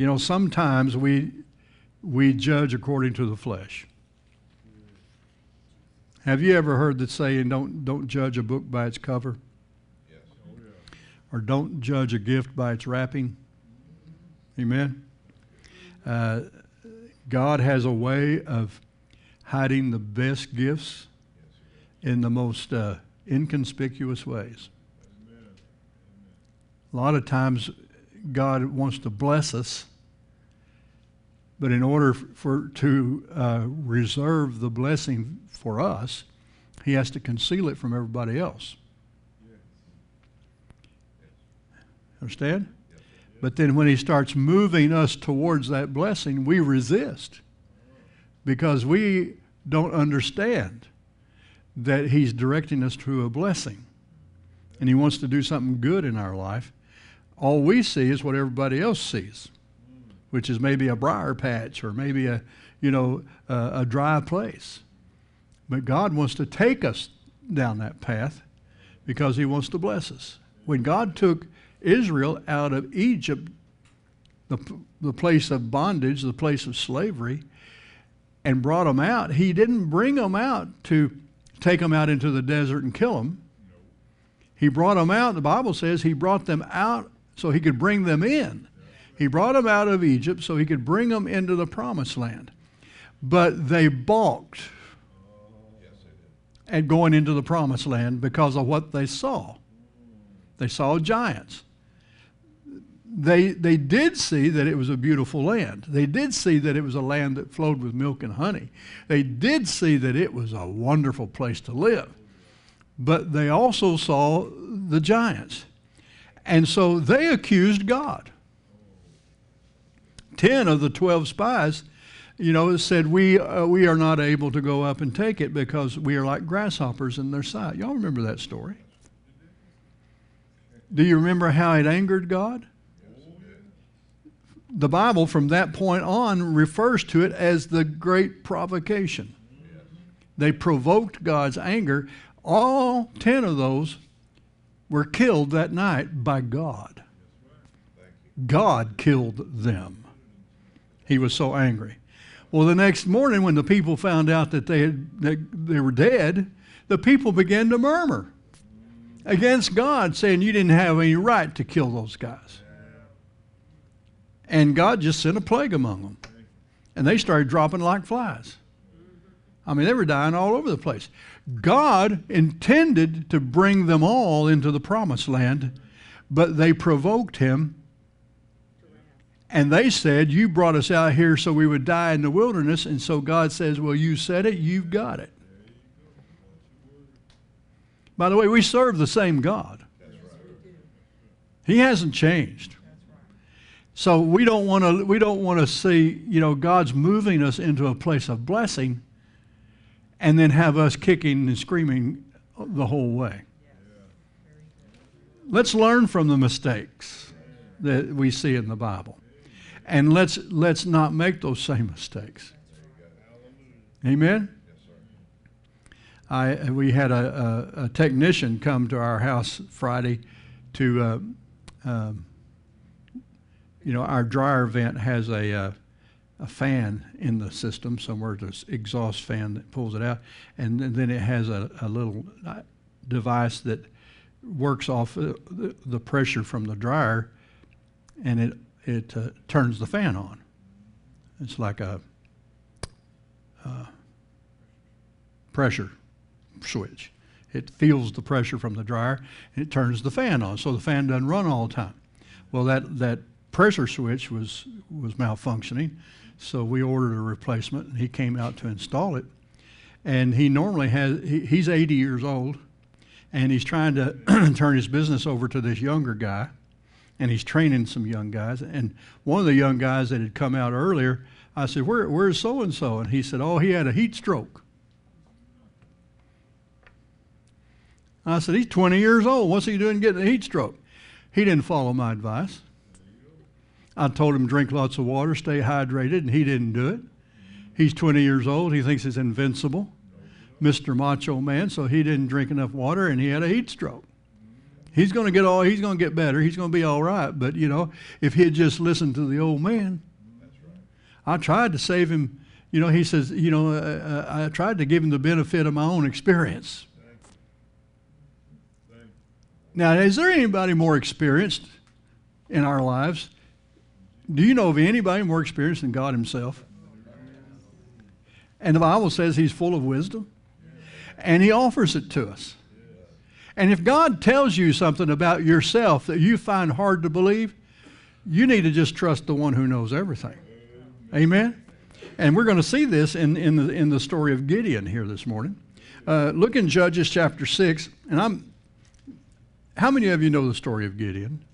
You know, sometimes we we judge according to the flesh. Have you ever heard the saying, don't, don't judge a book by its cover? Or don't judge a gift by its wrapping? Amen? Uh, God has a way of hiding the best gifts in the most uh, inconspicuous ways. A lot of times, God wants to bless us, but in order for to uh, reserve the blessing for us, He has to conceal it from everybody else. Understand? But then when He starts moving us towards that blessing, we resist because we don't understand that He's directing us to a blessing and He wants to do something good in our life. All we see is what everybody else sees, which is maybe a briar patch or maybe a, you know, a, a dry place. But God wants to take us down that path because He wants to bless us. When God took Israel out of Egypt, the, the place of bondage, the place of slavery, and brought them out, He didn't bring them out to take them out into the desert and kill them. He brought them out, the Bible says He brought them out so He could bring them in. He brought them out of Egypt so He could bring them into the promised land. But they balked at going into the promised land because of what they saw. They saw giants. They, they did see that it was a beautiful land. They did see that it was a land that flowed with milk and honey. They did see that it was a wonderful place to live. But they also saw the giants. And so they accused God. Ten of the twelve spies you know, said, we, uh, we are not able to go up and take it because we are like grasshoppers in their sight. Y'all remember that story? Do you remember how it angered God? The Bible from that point on refers to it as the great provocation. They provoked God's anger. All ten of those were killed that night by God. God killed them. He was so angry. Well, the next morning, when the people found out that they, had, that they were dead, the people began to murmur against God, saying, You didn't have any right to kill those guys. And God just sent a plague among them. And they started dropping like flies. I mean, they were dying all over the place. God intended to bring them all into the promised land, but they provoked him and they said, You brought us out here so we would die in the wilderness. And so God says, Well, you said it, you've got it. By the way, we serve the same God. He hasn't changed. So we don't want to we don't want to see, you know, God's moving us into a place of blessing and then have us kicking and screaming the whole way. Let's learn from the mistakes that we see in the Bible. And let's, let's not make those same mistakes. Amen? I, we had a, a, a, technician come to our house Friday to, uh, um, you know, our dryer vent has a, uh, a fan in the system somewhere, this exhaust fan that pulls it out, and then it has a, a little uh, device that works off the, the pressure from the dryer, and it it uh, turns the fan on. It's like a uh, pressure switch. It feels the pressure from the dryer and it turns the fan on, so the fan doesn't run all the time. Well, that, that pressure switch was, was malfunctioning, so we ordered a replacement and he came out to install it. And he normally has, he, he's 80 years old and he's trying to turn his business over to this younger guy and he's training some young guys. And one of the young guys that had come out earlier, I said, Where, Where's so and so? And he said, Oh, he had a heat stroke. I said, He's 20 years old. What's he doing getting a heat stroke? He didn't follow my advice. I told him drink lots of water, stay hydrated, and he didn't do it. He's 20 years old. He thinks he's invincible, Mr. Macho Man, so he didn't drink enough water and he had a heat stroke. He's going to get all. He's going to get better. He's going to be all right. But you know, if he'd just listened to the old man, I tried to save him. You know, he says, you know, uh, uh I tried to give him the benefit of my own experience. Now, is there anybody more experienced in our lives? Do you know of anybody more experienced than God Himself? And the Bible says He's full of wisdom, and He offers it to us. And if God tells you something about yourself that you find hard to believe, you need to just trust the one who knows everything. Amen? And we're going to see this in, in, the, in the story of Gideon here this morning. Uh, look in Judges chapter 6, and I'm. How many of you know the story of Gideon?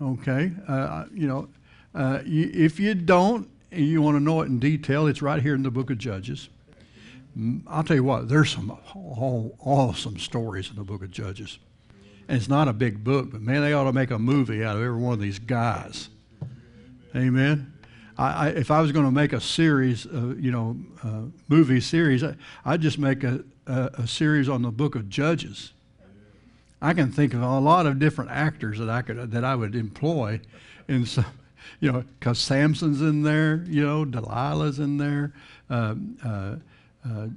Okay. Uh, you know, uh, if you don't, and you want to know it in detail, it's right here in the book of Judges. I'll tell you what, there's some awesome stories in the book of Judges. And it's not a big book, but man, they ought to make a movie out of every one of these guys. Amen. I, I, if I was going to make a series, uh, you know, uh, movie series, I, would just make a, a, a, series on the book of Judges. I can think of a lot of different actors that I could that I would employ in some, you know, because Samson's in there, you know, Delilah's in there. Uh, uh uh,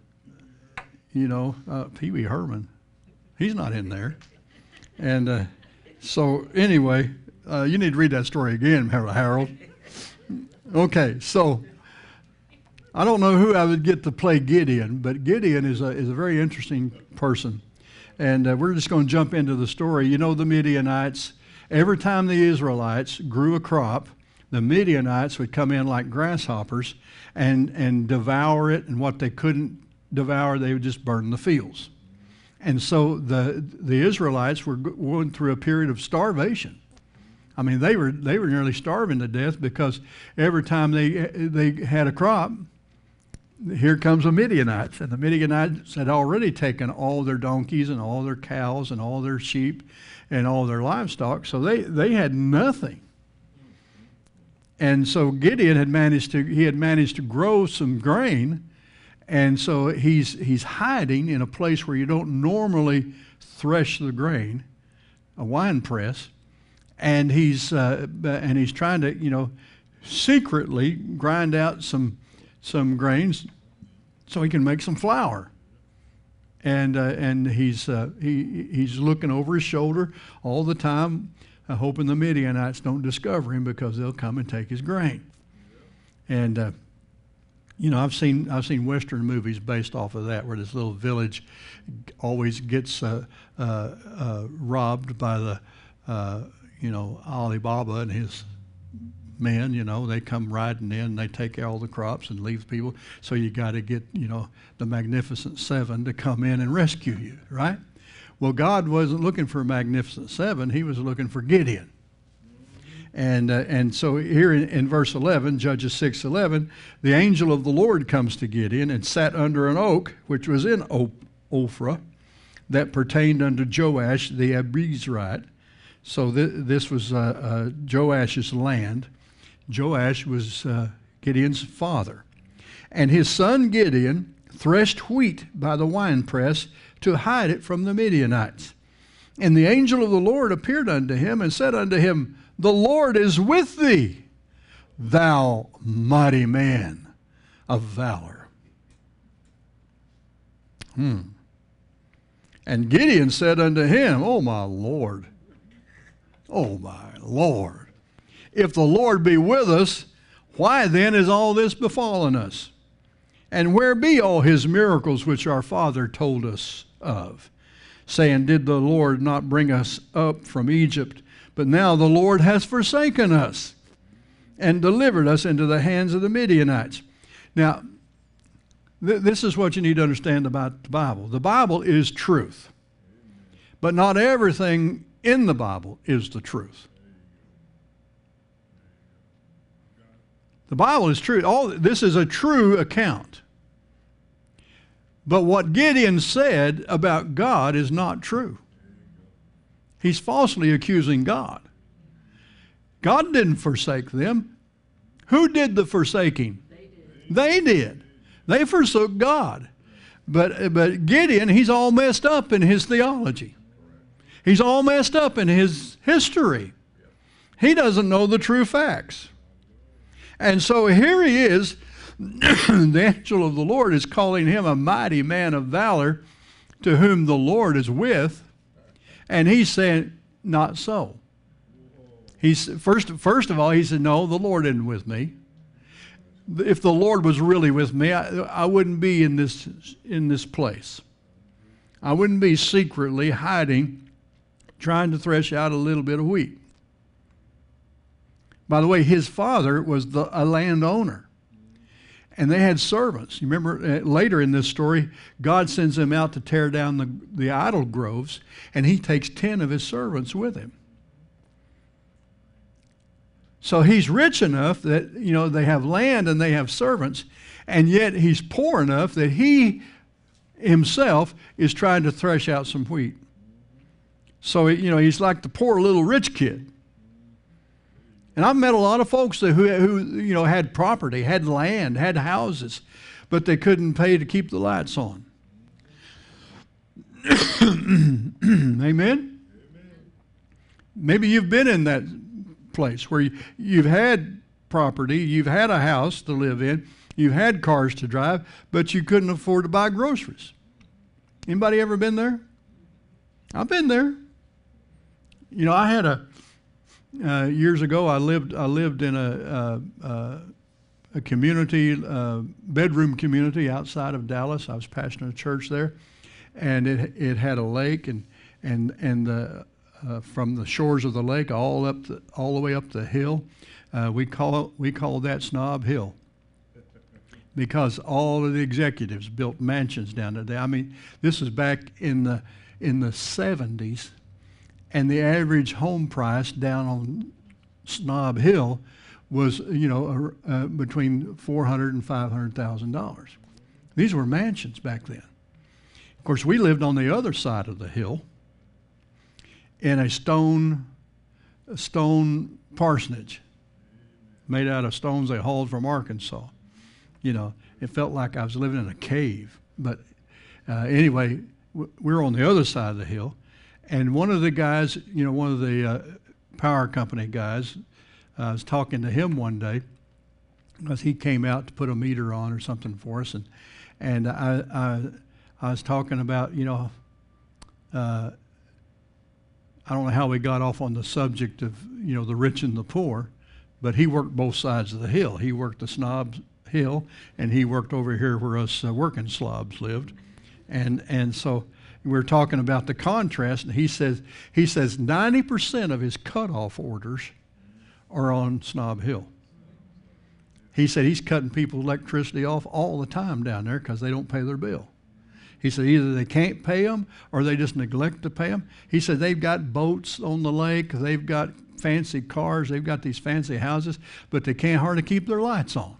you know, uh, Pee Wee Herman. He's not in there. And uh, so, anyway, uh, you need to read that story again, Harold. Okay, so I don't know who I would get to play Gideon, but Gideon is a, is a very interesting person. And uh, we're just going to jump into the story. You know, the Midianites, every time the Israelites grew a crop, the Midianites would come in like grasshoppers and, and devour it, and what they couldn't devour, they would just burn the fields. And so the, the Israelites were going through a period of starvation. I mean, they were, they were nearly starving to death because every time they, they had a crop, here comes the Midianites. And the Midianites had already taken all their donkeys and all their cows and all their sheep and all their livestock. So they, they had nothing. And so Gideon had managed to he had managed to grow some grain, and so he's he's hiding in a place where you don't normally thresh the grain, a wine press, and he's uh, and he's trying to you know secretly grind out some some grains so he can make some flour. And uh, and he's uh, he he's looking over his shoulder all the time uh, hoping the Midianites don't discover him because they'll come and take his grain. And uh, you know, I've seen I've seen Western movies based off of that, where this little village always gets uh, uh, uh robbed by the uh, you know Ali Baba and his men. You know, they come riding in, they take all the crops and leave people. So you got to get you know the Magnificent Seven to come in and rescue you, right? Well, God wasn't looking for a magnificent seven, He was looking for Gideon. And, uh, and so here in, in, verse 11, Judges 6 11, the angel of the Lord comes to Gideon and sat under an oak which was in Ophrah that pertained unto Joash the Abiezrite. So th- this was uh, uh, Joash's land. Joash was uh, Gideon's father. And his son Gideon threshed wheat by the winepress to hide it from the Midianites. And the angel of the Lord appeared unto him and said unto him, The Lord is with thee, thou mighty man of valor. Hmm. And Gideon said unto him, O my Lord, O my Lord, if the Lord be with us, why then is all this befallen us? And where be all his miracles which our father told us of, saying, Did the Lord not bring us up from Egypt? But now the Lord has forsaken us and delivered us into the hands of the Midianites. Now, th- this is what you need to understand about the Bible. The Bible is truth, but not everything in the Bible is the truth. The Bible is true. All this is a true account. But what Gideon said about God is not true. He's falsely accusing God. God didn't forsake them. Who did the forsaking? They did. They, did. they forsook God. But, but Gideon, he's all messed up in his theology. He's all messed up in his history. He doesn't know the true facts. And so here he is. the angel of the Lord is calling him a mighty man of valor to whom the Lord is with. And he's saying, Not so. He's first, first of all, he said, No, the Lord isn't with me. If the Lord was really with me, I, I wouldn't be in this, in this place. I wouldn't be secretly hiding, trying to thresh out a little bit of wheat. By the way, his father was the, a landowner. And they had servants. You remember uh, later in this story, God sends them out to tear down the, the idol groves, and he takes 10 of his servants with him. So he's rich enough that, you know, they have land and they have servants, and yet he's poor enough that he himself is trying to thresh out some wheat. So, you know, he's like the poor little rich kid. And I've met a lot of folks who, who you know, had property, had land, had houses, but they couldn't pay to keep the lights on. Amen? Amen? Maybe you've been in that place where you, you've had property, you've had a house to live in, you've had cars to drive, but you couldn't afford to buy groceries. Anybody ever been there? I've been there. You know, I had a uh, years ago, I lived I lived in a, a, a community uh, bedroom community outside of Dallas. I was pastoring a church there, and it it had a lake and and and the, uh, from the shores of the lake all up the, all the way up the hill, uh, we call we call that Snob Hill because all of the executives built mansions down there. I mean, this is back in the in the 70s and the average home price down on Snob Hill was, you know, uh, between four hundred and five hundred thousand dollars. These were mansions back then. Of course, we lived on the other side of the hill in a stone, a stone parsonage made out of stones they hauled from Arkansas. You know, it felt like I was living in a cave. But uh, anyway, we we're on the other side of the hill and one of the guys, you know, one of the uh, power company guys, uh, I was talking to him one day because he came out to put a meter on or something for us, and and I I, I was talking about you know. Uh, I don't know how we got off on the subject of you know the rich and the poor, but he worked both sides of the hill. He worked the snobs hill, and he worked over here where us uh, working slobs lived, and and so we are talking about the contrast, and he says he says 90% of his cutoff orders are on Snob Hill. He said he's cutting people's electricity off all the time down there because they don't pay their bill. He said either they can't pay them or they just neglect to pay them. He said they've got boats on the lake, they've got fancy cars, they've got these fancy houses, but they can't hardly keep their lights on.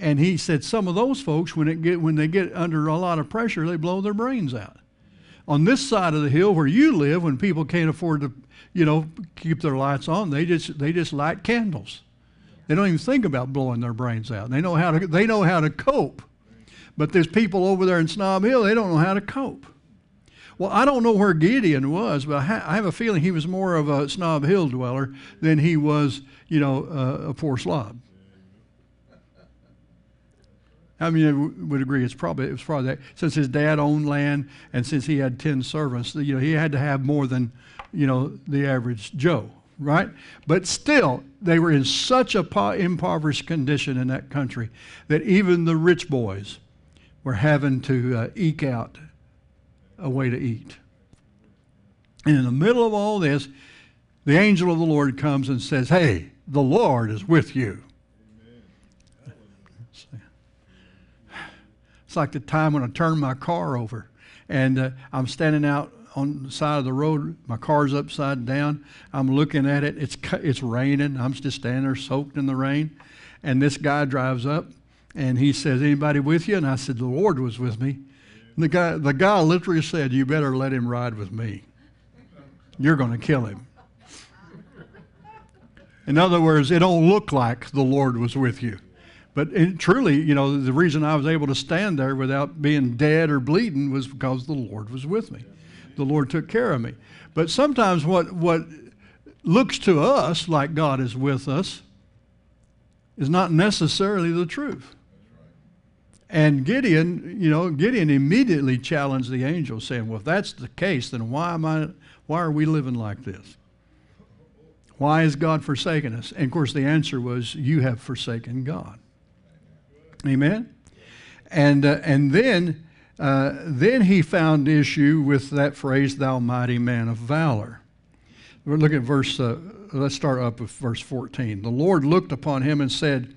And he said some of those folks, when, it get, when they get under a lot of pressure, they blow their brains out. On this side of the hill where you live, when people can't afford to, you know, keep their lights on, they just, they just light candles. They don't even think about blowing their brains out. They know how to, they know how to cope. But there's people over there in Snob Hill, they don't know how to cope. Well, I don't know where Gideon was, but I, ha- I have a feeling he was more of a Snob Hill dweller than he was, you know, uh, a poor slob. I mean, I would agree. It's probably it was probably that since his dad owned land and since he had ten servants, you know, he had to have more than you know the average Joe, right? But still, they were in such a po- impoverished condition in that country that even the rich boys were having to uh, eke out a way to eat. And in the middle of all this, the angel of the Lord comes and says, "Hey, the Lord is with you." It's like the time when I turned my car over and uh, I'm standing out on the side of the road. My car's upside down. I'm looking at it. It's it's raining. I'm just standing there soaked in the rain, and this guy drives up, and he says, "Anybody with you?" And I said, "The Lord was with me." And the guy the guy literally said, "You better let him ride with me. You're going to kill him." In other words, it don't look like the Lord was with you, But it, truly, you know, the reason I was able to stand there without being dead or bleeding was because the Lord was with me. The Lord took care of me. But sometimes what, what looks to us like God is with us is not necessarily the truth. And Gideon, you know, Gideon immediately challenged the angel, saying, Well, if that's the case, then why am I why are we living like this? Why is God forsaken us? And of course the answer was, You have forsaken God. Amen? And uh, and then uh, then he found issue with that phrase, thou mighty man of valor. We're looking at verse, uh, let's start up with verse 14. The Lord looked upon him and said,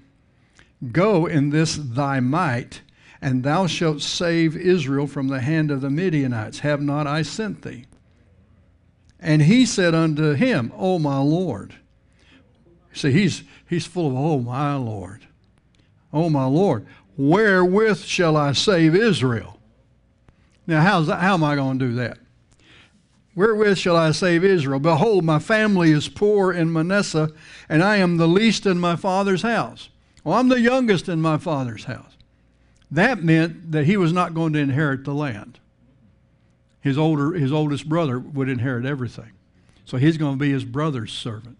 Go in this thy might, and thou shalt save Israel from the hand of the Midianites. Have not I sent thee? And he said unto him, O my Lord. See, he's, he's full of, Oh my Lord. Oh my Lord. Wherewith shall I save Israel? Now, how's that, how am I going to do that? Wherewith shall I save Israel? Behold, my family is poor in Manasseh, and I am the least in my father's house. Well, I'm the youngest in my father's house. That meant that he was not going to inherit the land. His, older, his oldest brother would inherit everything. So he's going to be his brother's servant.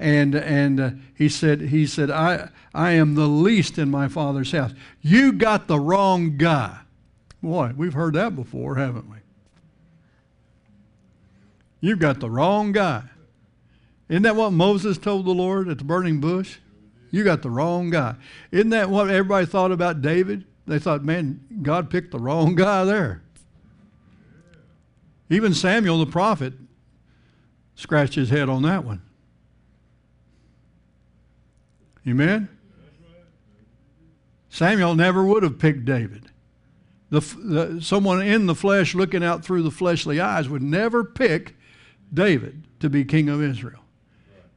And, and uh, he said, he said I, I am the least in my father's house. You got the wrong guy. Boy, we've heard that before, haven't we? You've got the wrong guy. Isn't that what Moses told the Lord at the burning bush? You got the wrong guy. Isn't that what everybody thought about David? They thought, man, God picked the wrong guy there. Even Samuel the prophet scratched his head on that one. Amen? Samuel never would have picked David. The, the, someone in the flesh looking out through the fleshly eyes would never pick David to be king of Israel.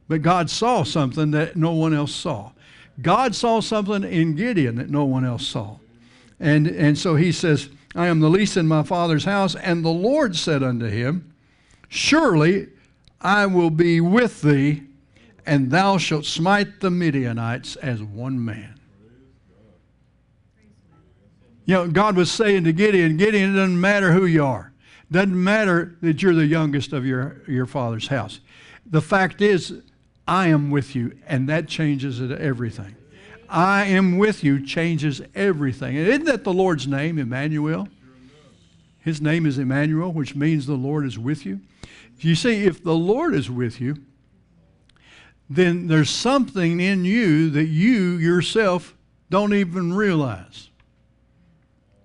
But God saw something that no one else saw. God saw something in Gideon that no one else saw. And, and so he says, I am the least in my father's house. And the Lord said unto him, Surely I will be with thee, and thou shalt smite the Midianites as one man. You know, God was saying to Gideon, Gideon, it doesn't matter who you are. Doesn't matter that you're the youngest of your, your father's house. The fact is, I am with you, and that changes everything. I am with you changes everything. And isn't that the Lord's name, Emmanuel? His name is Emmanuel, which means the Lord is with you. You see, if the Lord is with you, then there's something in you that you yourself don't even realize.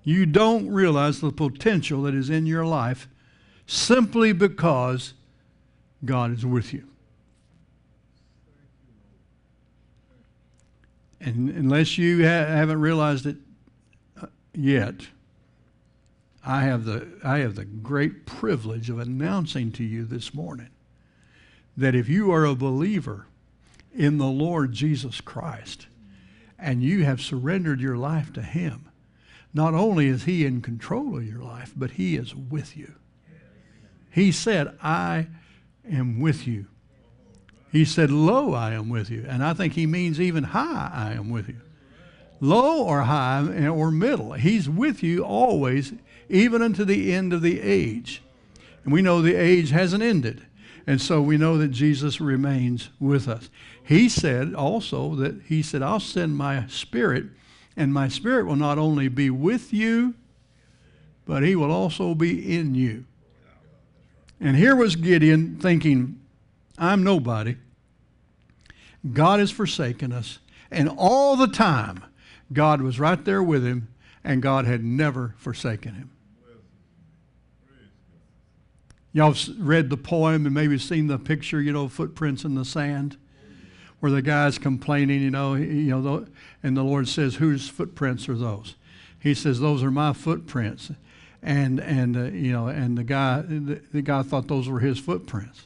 You don't realize the potential that is in your life simply because God is with you. And unless you ha- haven't realized it uh, yet, I have, the, I have the great privilege of announcing to you this morning that if you are a believer in the Lord Jesus Christ and you have surrendered your life to Him, not only is He in control of your life, but He is with you. He said, I am with you he said, Lo, I am with you. And I think he means even high, I am with you. Low or high or middle. He's with you always, even unto the end of the age. And we know the age hasn't ended. And so we know that Jesus remains with us. He said also that He said, I'll send my spirit, and my spirit will not only be with you, but He will also be in you. And here was Gideon thinking, I'm nobody. God has forsaken us. And all the time, God was right there with him, and God had never forsaken him. Y'all read the poem and maybe seen the picture, you know, footprints in the sand, where the guy's complaining, you know, you know, and the Lord says, "Whose footprints are those?" He says, "Those are my footprints," and and uh, you know, and the guy, the, the guy thought those were his footprints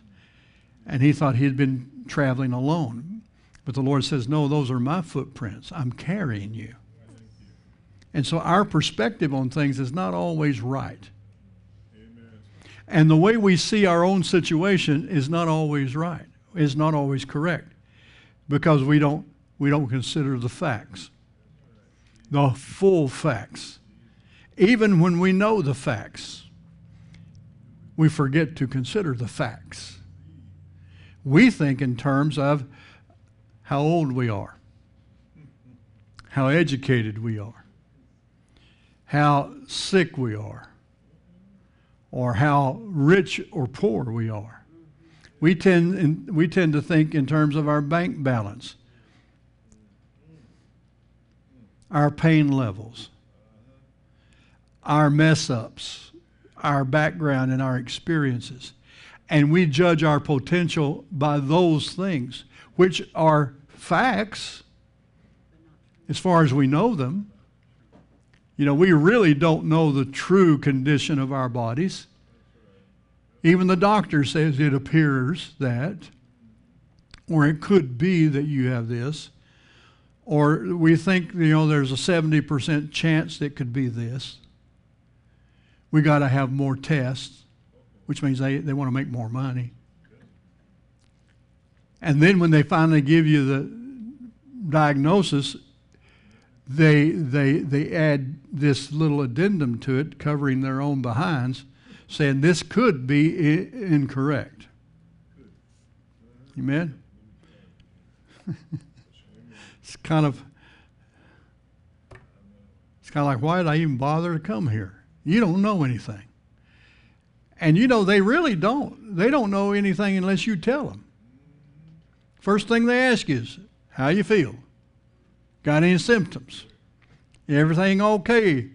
and he thought he had been traveling alone. But the Lord says, No, those are my footprints. I'm carrying you. And so our perspective on things is not always right. And the way we see our own situation is not always right, is not always correct, because we don't, we don't consider the facts. the full facts. Even when we know the facts, we forget to consider the facts. We think in terms of how old we are, how educated we are, how sick we are, or how rich or poor we are. We tend, we tend to think in terms of our bank balance, our pain levels, our mess ups, our background, and our experiences. And we judge our potential by those things, which are facts as far as we know them. You know, we really don't know the true condition of our bodies. Even the doctor says it appears that, or it could be that you have this, or we think, you know, there's a 70% chance it could be this. We got to have more tests, which means they, they want to make more money. And then when they finally give you the diagnosis, they, they, they add this little addendum to it, covering their own behinds, saying this could be I- incorrect. Amen? it's kind of it's kind of like why did I even bother to come here? You don't know anything. And you know they really don't. They don't know anything unless you tell them. First thing they ask is, "How you feel? Got any symptoms? Everything okay?"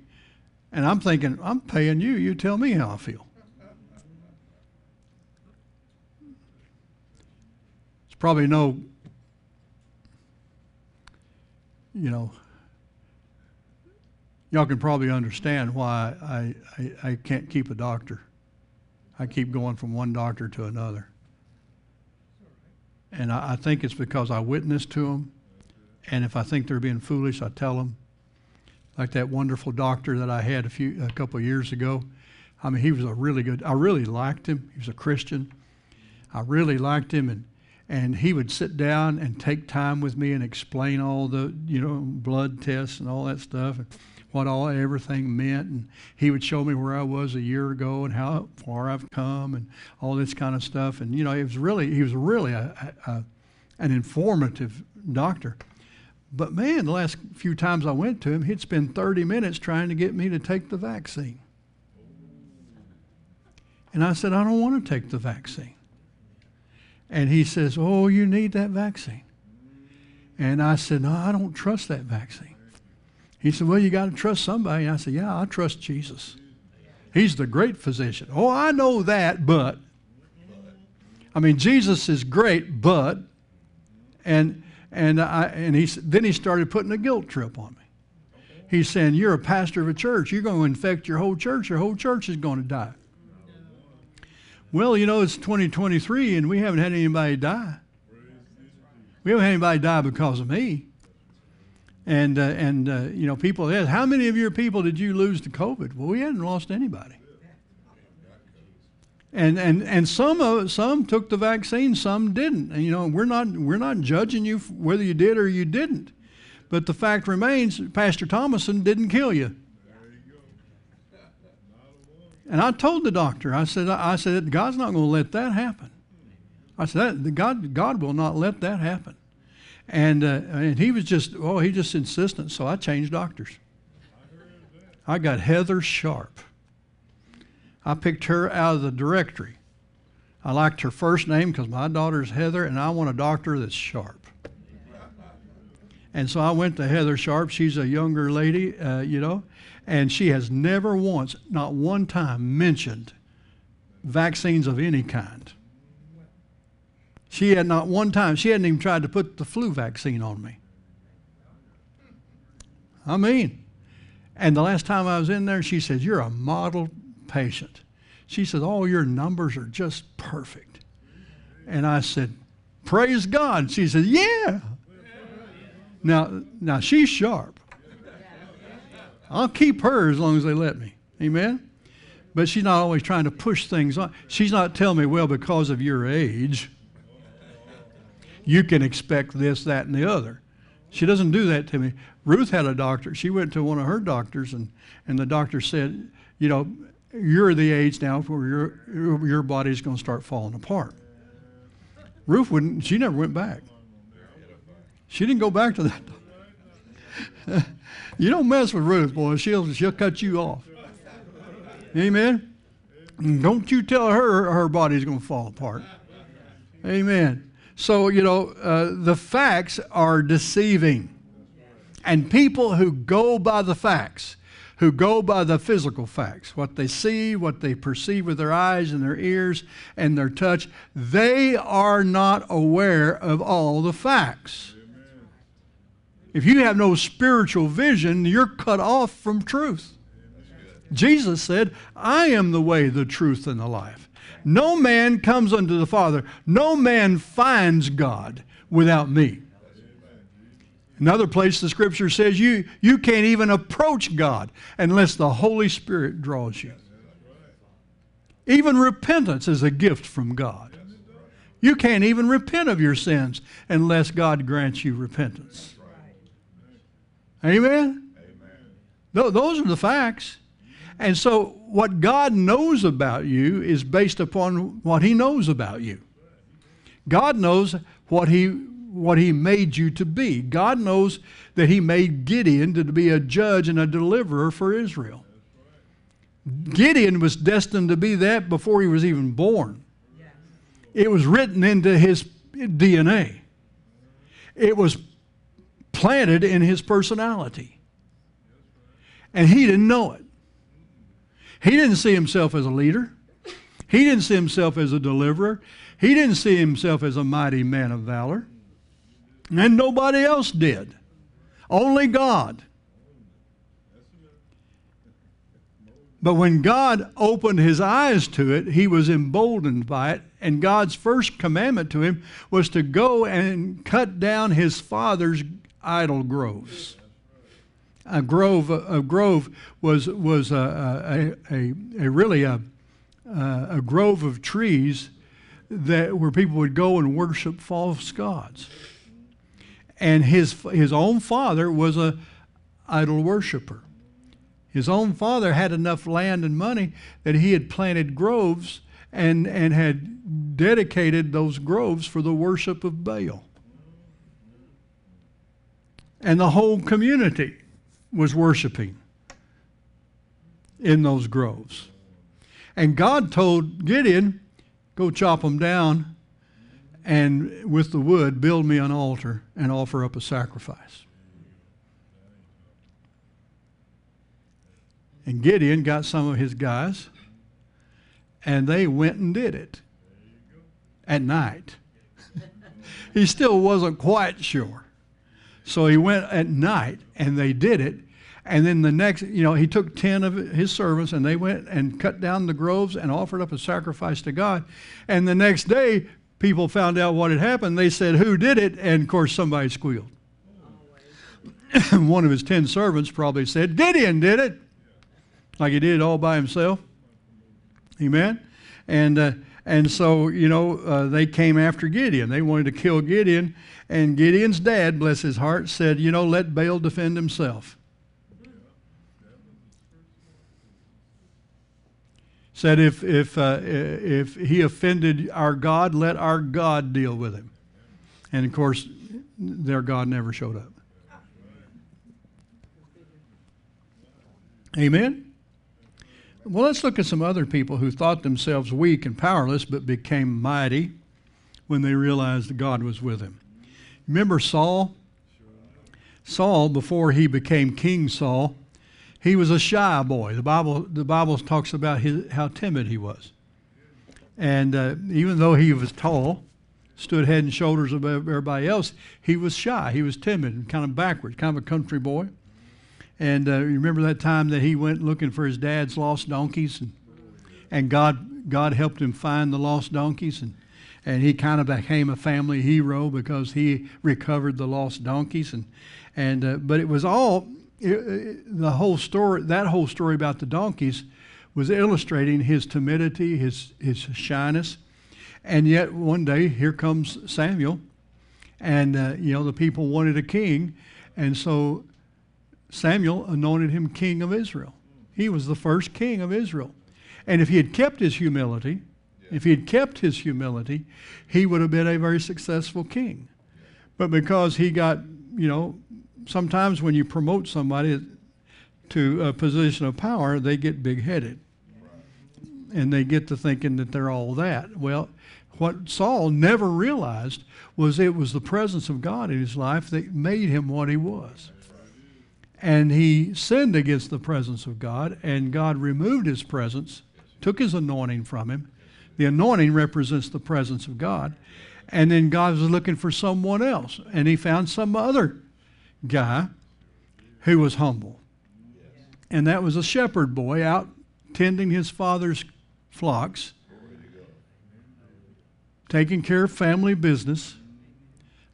And I'm thinking, I'm paying you. You tell me how I feel. It's probably no, you know, y'all can probably understand why I, I, I can't keep a doctor. I keep going from one doctor to another. And I, I think it's because I witness to them. And if I think they're being foolish, I tell them. Like that wonderful doctor that I had a few a couple years ago. I mean, he was a really good. I really liked him. He was a Christian. I really liked him, and and he would sit down and take time with me and explain all the you know blood tests and all that stuff and what all everything meant and he would show me where I was a year ago and how far I've come and all this kind of stuff and you know it was really he was really a, a, an informative doctor but man the last few times I went to him he'd spend 30 minutes trying to get me to take the vaccine and I said I don't want to take the vaccine and he says, Oh, you need that vaccine. And I said, No, I don't trust that vaccine. He said, Well, you got to trust somebody. And I said, Yeah, I trust Jesus. He's the great physician. Oh, I know that, but. I mean, Jesus is great, but. And, and, I, and he, then he started putting a guilt trip on me. He's saying, You're a pastor of a church. You're going to infect your whole church. Your whole church is going to die. Well, you know, it's 2023 and we haven't had anybody die. We haven't had anybody die because of me. And, uh, and uh, you know, people ask, how many of your people did you lose to COVID? Well, we hadn't lost anybody. And, and, and some, some took the vaccine, some didn't. And, you know, we're not, we're not judging you whether you did or you didn't. But the fact remains, Pastor Thomason didn't kill you. And I told the doctor, I said, I said, God's not going to let that happen. I said, that, God, God will not let that happen. And, uh, and he was just, oh, he just insistent. So I changed doctors. I got Heather Sharp. I picked her out of the directory. I liked her first name because my daughter's Heather, and I want a doctor that's sharp. And so I went to Heather Sharp. She's a younger lady, uh, you know, and she has never once, not one time, mentioned vaccines of any kind. She had not one time, she hadn't even tried to put the flu vaccine on me. I mean, and the last time I was in there, she said, You're a model patient. She said, All your numbers are just perfect. And I said, Praise God. She said, Yeah. Now, now she's sharp. I'll keep her as long as they let me. Amen? But she's not always trying to push things on. She's not telling me, well, because of your age, you can expect this, that, and the other. She doesn't do that to me. Ruth had a doctor. She went to one of her doctors, and, and the doctor said, You know, you're the age now where your, your body's going to start falling apart. Ruth wouldn't, she never went back. She didn't go back to that. you don't mess with Ruth, boy. She'll, she'll cut you off. Amen. Don't you tell her her body's going to fall apart. Amen. So, you know, uh, the facts are deceiving. And people who go by the facts, who go by the physical facts, what they see, what they perceive with their eyes and their ears and their touch, they are not aware of all the facts. If you have no spiritual vision, you're cut off from truth. Jesus said, I am the way, the truth, and the life. No man comes unto the Father, no man finds God without me. Another place the scripture says you, you can't even approach God unless the Holy Spirit draws you. Even repentance is a gift from God. You can't even repent of your sins unless God grants you repentance. Amen? Amen. Those are the facts. And so, what God knows about you is based upon what He knows about you. God knows what He, what he made you to be. God knows that He made Gideon to be a judge and a deliverer for Israel. Gideon was destined to be that before he was even born. It was written into his DNA, it was planted in his personality. And he didn't know it. He didn't see himself as a leader. He didn't see himself as a deliverer. He didn't see himself as a mighty man of valor. And nobody else did. Only God. But when God opened his eyes to it, he was emboldened by it. And God's first commandment to him was to go and cut down his father's idol groves a grove, a grove was, was a, a, a, a really a, a grove of trees that where people would go and worship false gods. And his, his own father was a idol worshiper. His own father had enough land and money that he had planted groves and, and had dedicated those groves for the worship of Baal. And the whole community was worshiping in those groves. And God told Gideon, Go chop them down and with the wood build me an altar and offer up a sacrifice. And Gideon got some of his guys and they went and did it at night. he still wasn't quite sure. So he went at night and they did it. And then the next, you know, he took 10 of his servants and they went and cut down the groves and offered up a sacrifice to God. And the next day, people found out what had happened. They said, Who did it? And of course, somebody squealed. One of his 10 servants probably said, Gideon did it. Like he did it all by himself. Amen. And, uh, and so, you know, uh, they came after Gideon. They wanted to kill Gideon. And Gideon's dad, bless his heart, said, You know, let Baal defend himself. Said, if, if, uh, if he offended our God, let our God deal with him. And of course, their God never showed up. Amen? Well, let's look at some other people who thought themselves weak and powerless but became mighty when they realized God was with them. Remember Saul? Saul, before he became King Saul, he was a shy boy. The Bible, the Bible talks about his, how timid he was. And uh, even though he was tall, stood head and shoulders above everybody else, he was shy. He was timid and kind of backward, kind of a country boy. And uh, you remember that time that he went looking for his dad's lost donkeys, and, and God, God helped him find the lost donkeys. And and he kind of became a family hero because he recovered the lost donkeys and and uh, but it was all it, it, the whole story that whole story about the donkeys was illustrating his timidity his his shyness and yet one day here comes Samuel and uh, you know the people wanted a king and so Samuel anointed him king of Israel. He was the first king of Israel. And if he had kept his humility, if he had kept his humility, he would have been a very successful king. But because he got, you know, sometimes when you promote somebody to a position of power, they get big headed. And they get to thinking that they're all that. Well, what Saul never realized was it was the presence of God in his life that made him what he was. And he sinned against the presence of God, and God removed his presence, took his anointing from him. The anointing represents the presence of God. And then God was looking for someone else, and he found some other guy who was humble. And that was a shepherd boy out tending his father's flocks, taking care of family business,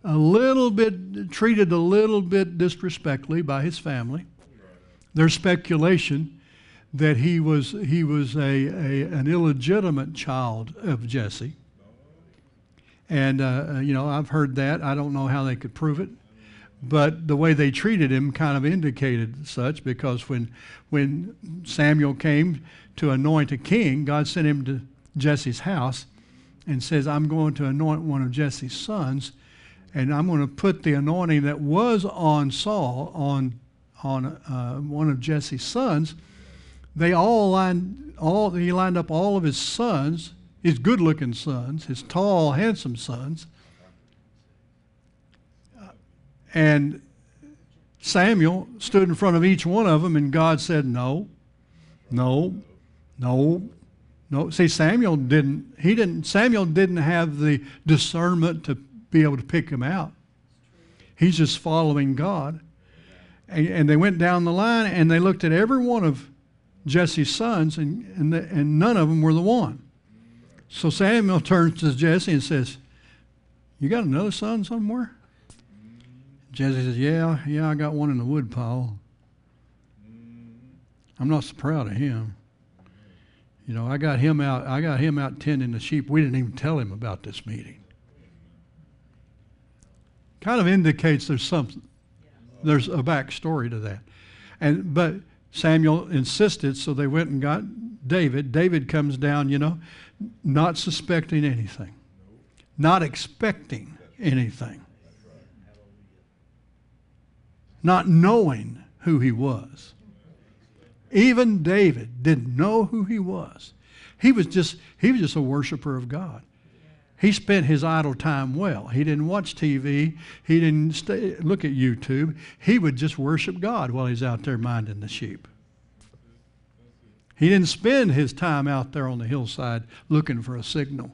a little bit treated a little bit disrespectfully by his family. There's speculation that he was he was a, a an illegitimate child of Jesse. And uh, you know, I've heard that. I don't know how they could prove it, but the way they treated him kind of indicated such. Because when when Samuel came to anoint a king, God sent him to Jesse's house, and says, "I'm going to anoint one of Jesse's sons." and I'm going to put the anointing that was on Saul on on uh, one of Jesse's sons. They all lined all he lined up all of his sons, his good-looking sons, his tall, handsome sons, and Samuel stood in front of each one of them, and God said, "No, no, no." No, see, Samuel didn't. He didn't. Samuel didn't have the discernment to be able to pick him out. He's just following God. And, and they went down the line and they looked at every one of Jesse's sons, and, and, the, and none of them were the one. So Samuel turns to Jesse and says, You got another son somewhere? Jesse says, Yeah, yeah, I got one in the woodpile. I'm not so proud of him. You know, I got him out. I got him out tending the sheep. We didn't even tell him about this meeting kind of indicates there's something, there's a backstory to that. And but Samuel insisted, so they went and got David. David comes down, you know, not suspecting anything, not expecting anything, not knowing who he was. Even David didn't know who he was. He was just he was just a worshiper of God. He spent his idle time well. He didn't watch TV. He didn't stay, look at YouTube. He would just worship God while he's out there minding the sheep. He didn't spend his time out there on the hillside looking for a signal.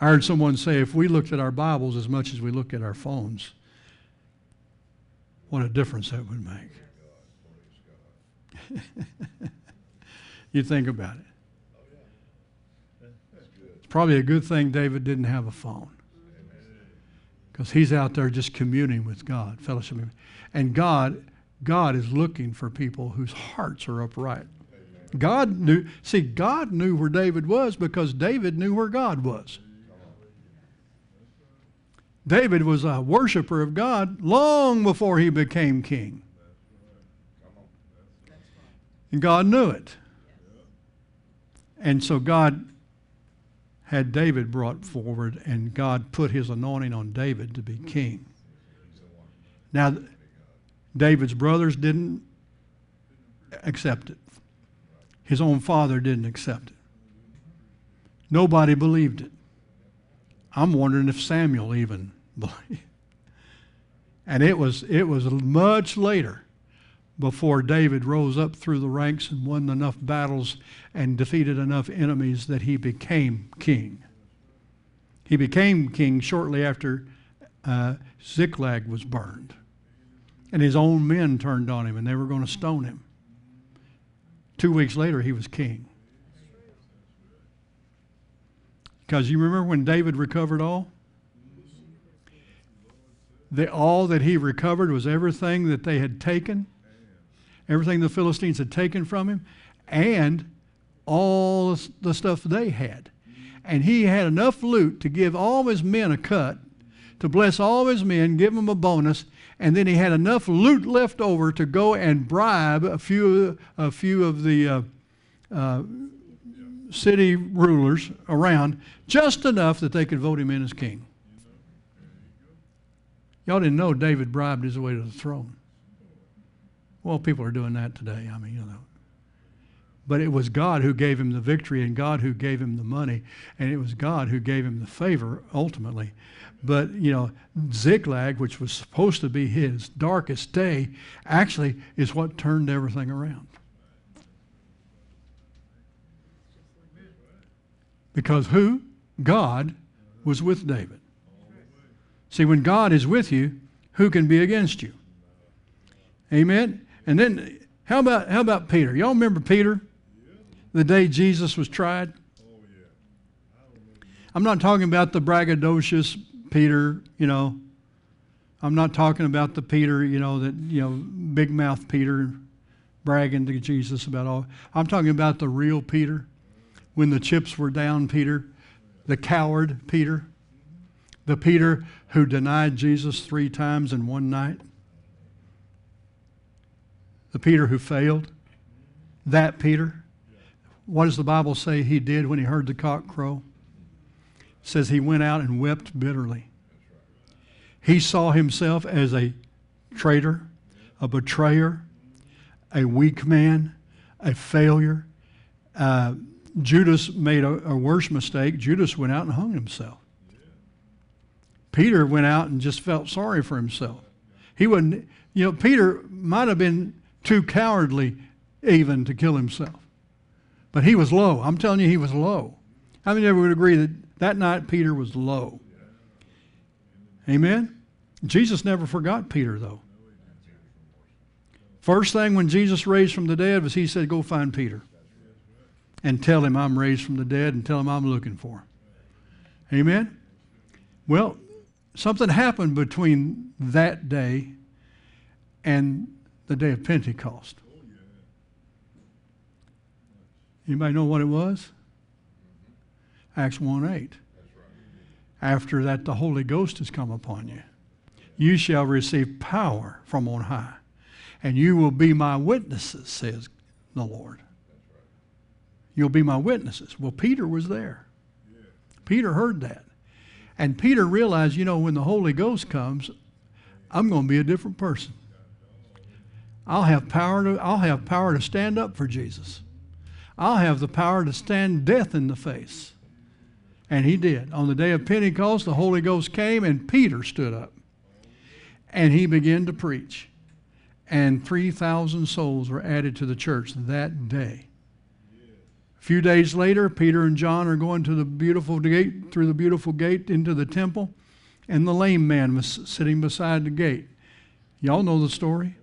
I heard someone say if we looked at our Bibles as much as we look at our phones, what a difference that would make. You think about it. It's probably a good thing David didn't have a phone. Because he's out there just communing with God, fellowship. And God, God is looking for people whose hearts are upright. God knew, see, God knew where David was because David knew where God was. David was a worshiper of God long before he became king. And God knew it. And so God had David brought forward, and God put his anointing on David to be king. Now, David's brothers didn't accept it. His own father didn't accept it. Nobody believed it. I'm wondering if Samuel even believed. And it was it was much later before David rose up through the ranks and won enough battles and defeated enough enemies that he became king. He became king shortly after uh, Ziklag was burned. And his own men turned on him and they were going to stone him. Two weeks later, he was king. Because you remember when David recovered all? The, all that he recovered was everything that they had taken everything the Philistines had taken from him, and all the stuff they had. And he had enough loot to give all his men a cut to bless all his men, give them a bonus, and then he had enough loot left over to go and bribe a few, a few of the uh, uh, city rulers around, just enough that they could vote him in as king. Y'all didn't know David bribed his way to the throne. Well, people are doing that today. I mean, you know. But it was God who gave him the victory and God who gave him the money, and it was God who gave him the favor ultimately. But, you know, Ziklag, which was supposed to be his darkest day, actually is what turned everything around. Because who? God was with David. See, when God is with you, who can be against you? Amen. And then how about how about Peter? Y'all remember Peter? The day Jesus was tried? I'm not talking about the braggadocious Peter, you know. I'm not talking about the Peter, you know, that, you know, big mouth Peter bragging to Jesus about all. I'm talking about the real Peter. When the chips were down, Peter, the coward Peter, the Peter who denied Jesus three times in one night, the Peter who failed, that Peter. What does the Bible say he did when he heard the cock crow? It says he went out and wept bitterly. He saw himself as a traitor, a betrayer, a weak man, a failure. Uh, Judas made a, a, worse mistake. Judas went out and hung himself. Peter went out and just felt sorry for himself. He wouldn't, you know, Peter might have been too cowardly even to kill himself. But he was low. I'm telling you, he was low. How many of you would agree that that night Peter was low? Amen? Jesus never forgot Peter, though. First thing when Jesus raised from the dead was he said, Go find Peter and tell him I'm raised from the dead and tell him I'm looking for him. Amen? Well, something happened between that day and the day of Pentecost. Anybody know what it was? Acts 1 8. After that, the Holy Ghost has come upon you. You shall receive power from on high, and you will be my witnesses, says the Lord. You'll be my witnesses. Well, Peter was there. Peter heard that. And Peter realized, you know, when the Holy Ghost comes, I'm going to be a different person. I'll have power to, I'll have power to stand up for Jesus. I'll have the power to stand death in the face. And he did. On the day of Pentecost, the Holy Ghost came and Peter stood up. And he began to preach. And 3,000 souls were added to the church that day. A few days later, Peter and John are going to the beautiful gate, through the beautiful gate into the temple, and the lame man was sitting beside the gate. Y'all know the story.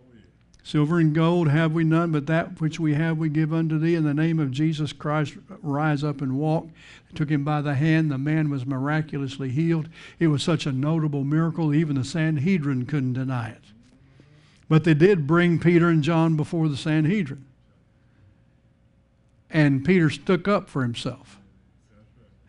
Silver and gold have we none, but that which we have we give unto thee. In the name of Jesus Christ, rise up and walk. They took him by the hand. The man was miraculously healed. It was such a notable miracle, even the Sanhedrin couldn't deny it. But they did bring Peter and John before the Sanhedrin. And Peter stuck up for himself.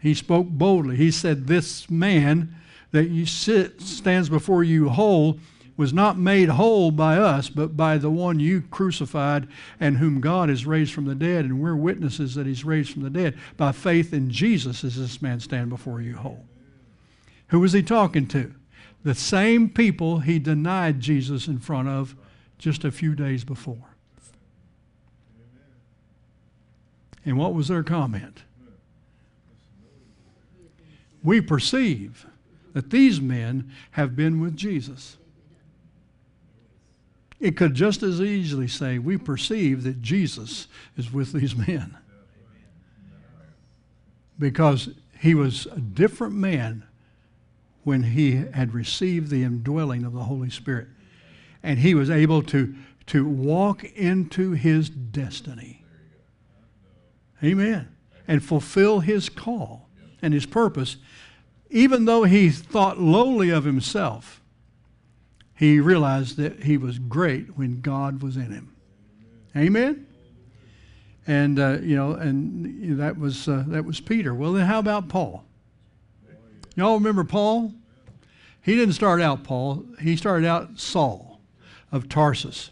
He spoke boldly. He said, This man that you sit stands before you whole was not made whole by us, but by the one you crucified and whom God has raised from the dead. And we're witnesses that he's raised from the dead. By faith in Jesus does this man stand before you whole. Who was he talking to? The same people he denied Jesus in front of just a few days before. And what was their comment? We perceive that these men have been with Jesus. It could just as easily say, We perceive that Jesus is with these men. Because he was a different man when he had received the indwelling of the Holy Spirit. And he was able to, to walk into his destiny. Amen. And fulfill his call and his purpose, even though he thought lowly of himself he realized that he was great when God was in him. Amen. And uh, you know, and that was uh, that was Peter. Well, then how about Paul? Y'all remember Paul? He didn't start out Paul, he started out Saul of Tarsus.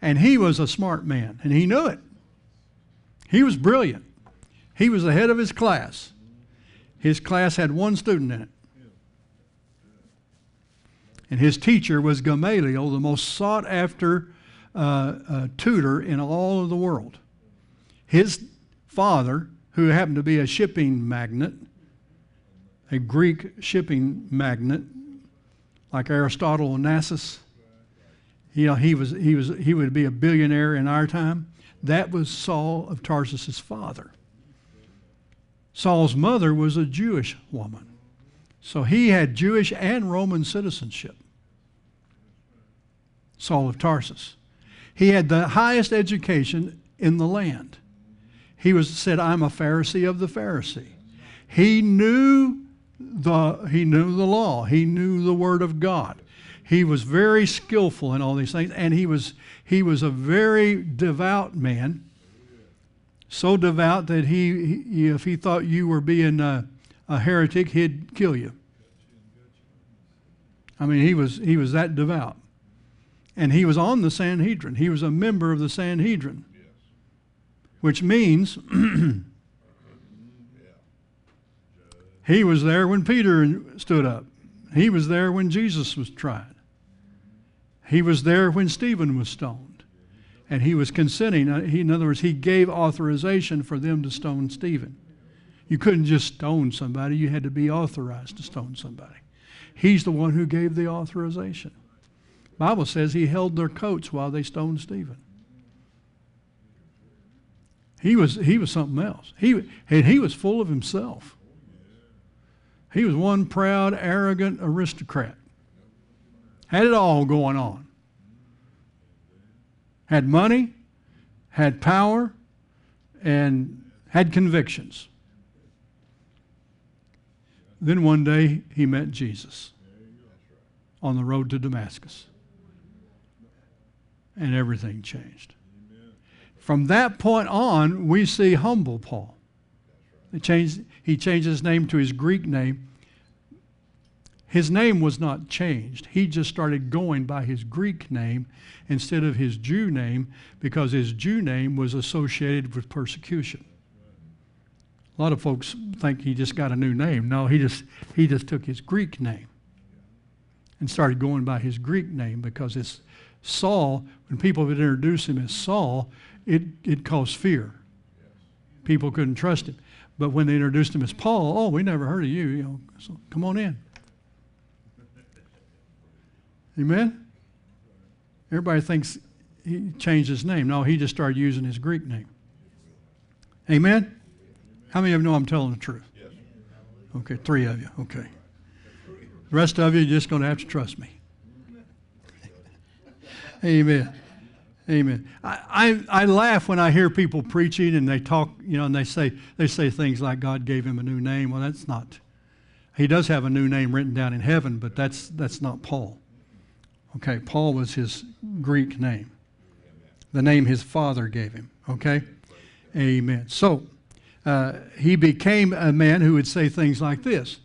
And he was a smart man, and he knew it. He was brilliant. He was the head of his class. His class had one student in it. And his teacher was Gamaliel, the most sought after uh, uh, tutor in all of the world. His father, who happened to be a shipping magnate, a Greek shipping magnate, like Aristotle Onassis, you know, he was he was he would be a billionaire in our time. That was Saul of Tarsus's father. Saul's mother was a Jewish woman. So he had Jewish and Roman citizenship. Saul of Tarsus. He had the highest education in the land. He was said, I'm a Pharisee of the Pharisee. He knew the he knew the law. He knew the word of God. He was very skillful in all these things, and he was he was a very devout man. So devout that he, he if he thought you were being a, a heretic, he'd kill you. I mean, he was he was that devout. And he was on the Sanhedrin. He was a member of the Sanhedrin. Which means he was there when Peter stood up. He was there when Jesus was tried. He was there when Stephen was stoned. And he was consenting. Uh, he, in other words, he gave authorization for them to stone Stephen. You couldn't just stone somebody, you had to be authorized to stone somebody. He's the one who gave the authorization. Bible says he held their coats while they stoned Stephen. He was, he was something else. He, and he was full of himself. He was one proud, arrogant aristocrat. Had it all going on. Had money, had power, and had convictions. Then one day he met Jesus on the road to Damascus and everything changed. From that point on, we see humble Paul. He changed, he changed his name to his Greek name. His name was not changed. He just started going by his Greek name instead of his Jew name because his Jew name was associated with persecution. A lot of folks think he just got a new name. No, he just, he just took his Greek name and started going by his Greek name because it's Saul, when people would introduce him as Saul, it, it caused fear. People couldn't trust him. But when they introduced him as Paul, oh, we never heard of you, you know, so come on in. Amen? Everybody thinks he changed his name. No, he just started using his Greek name. Amen? How many of you know I'm telling the truth? Okay, three of you. Okay. The rest of you, you're just going to have to trust me. Amen. Amen. I, I, I, laugh when I hear people preaching and they talk, you know, and they say they say things like God gave him a new name. Well, that's not. He does have a new name written down in heaven, but that's that's not Paul. Okay, Paul was his Greek name, the name his father gave him. Okay, Amen. So uh, he became a man who would say things like this: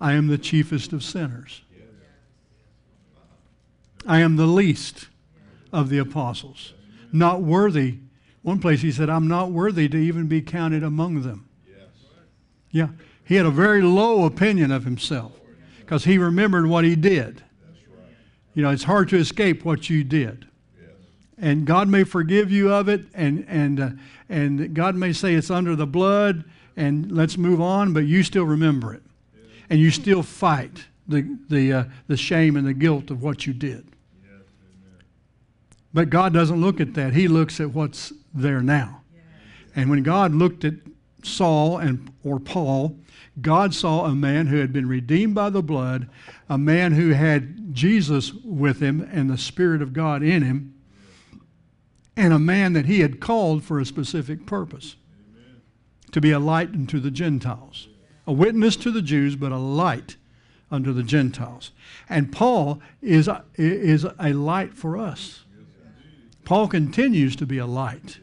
"I am the chiefest of sinners. I am the least." of the apostles. Not worthy. One place he said, I'm not worthy to even be counted among them. Yeah. He had a very low opinion of himself because he remembered what he did. You know, it's hard to escape what you did. And God may forgive you of it, and, and, uh, and God may say it's under the blood, and let's move on, but you still remember it. And you still fight the, the, uh, the shame and the guilt of what you did. But God doesn't look at that. He looks at what's there now. And when God looked at Saul and or Paul, God saw a man who had been redeemed by the blood, a man who had Jesus with him and the Spirit of God in him, and a man that he had called for a specific purpose to be a light unto the Gentiles, a witness to the Jews, but a light unto the Gentiles. And Paul is, is a light for us. Paul continues to be a light.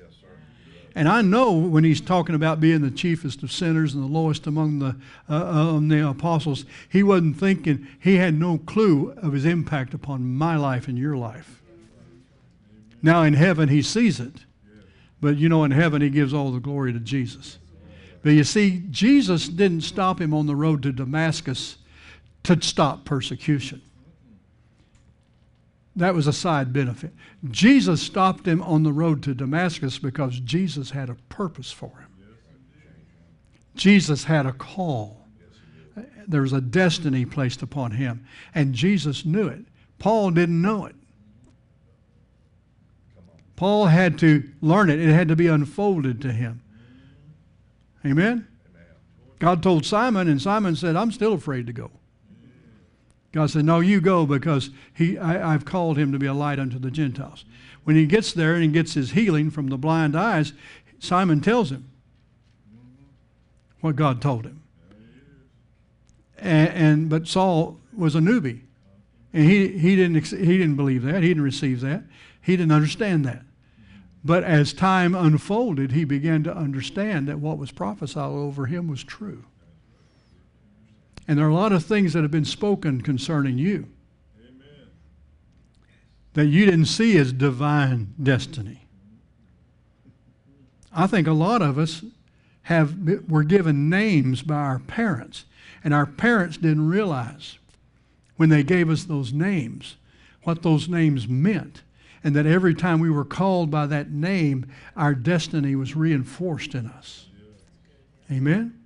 And I know when he's talking about being the chiefest of sinners and the lowest among the, uh, uh, the apostles, he wasn't thinking, he had no clue of his impact upon my life and your life. Now in heaven, he sees it. But you know, in heaven, he gives all the glory to Jesus. But you see, Jesus didn't stop him on the road to Damascus to stop persecution. That was a side benefit. Jesus stopped him on the road to Damascus because Jesus had a purpose for him. Jesus had a call. There was a destiny placed upon him, and Jesus knew it. Paul didn't know it. Paul had to learn it, it had to be unfolded to him. Amen? God told Simon, and Simon said, I'm still afraid to go. God said, No, you go because he, I, have called him to be a light unto the Gentiles. When he gets there and he gets his healing from the blind eyes, Simon tells him what God told him. And, and but Saul was a newbie, and he, he, didn't, he didn't believe that. He didn't receive that. He didn't understand that. But as time unfolded, he began to understand that what was prophesied over him was true. And there are a lot of things that have been spoken concerning you Amen. that you didn't see as divine destiny. I think a lot of us have were given names by our parents, and our parents didn't realize when they gave us those names what those names meant, and that every time we were called by that name, our destiny was reinforced in us. Amen?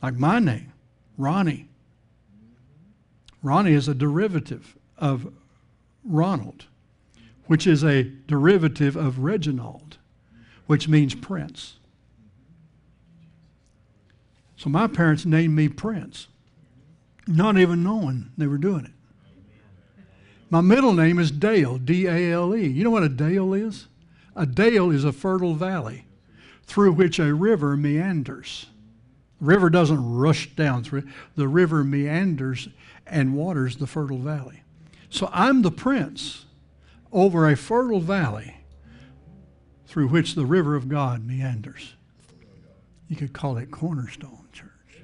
Like my name. Ronnie. Ronnie is a derivative of Ronald, which is a derivative of Reginald, which means prince. So my parents named me Prince, not even knowing they were doing it. My middle name is Dale, D A L E. You know what a dale is? A dale is a fertile valley through which a river meanders. River doesn't rush down through it. The river meanders and waters the fertile valley. So I'm the prince over a fertile valley through which the river of God meanders. You could call it Cornerstone Church.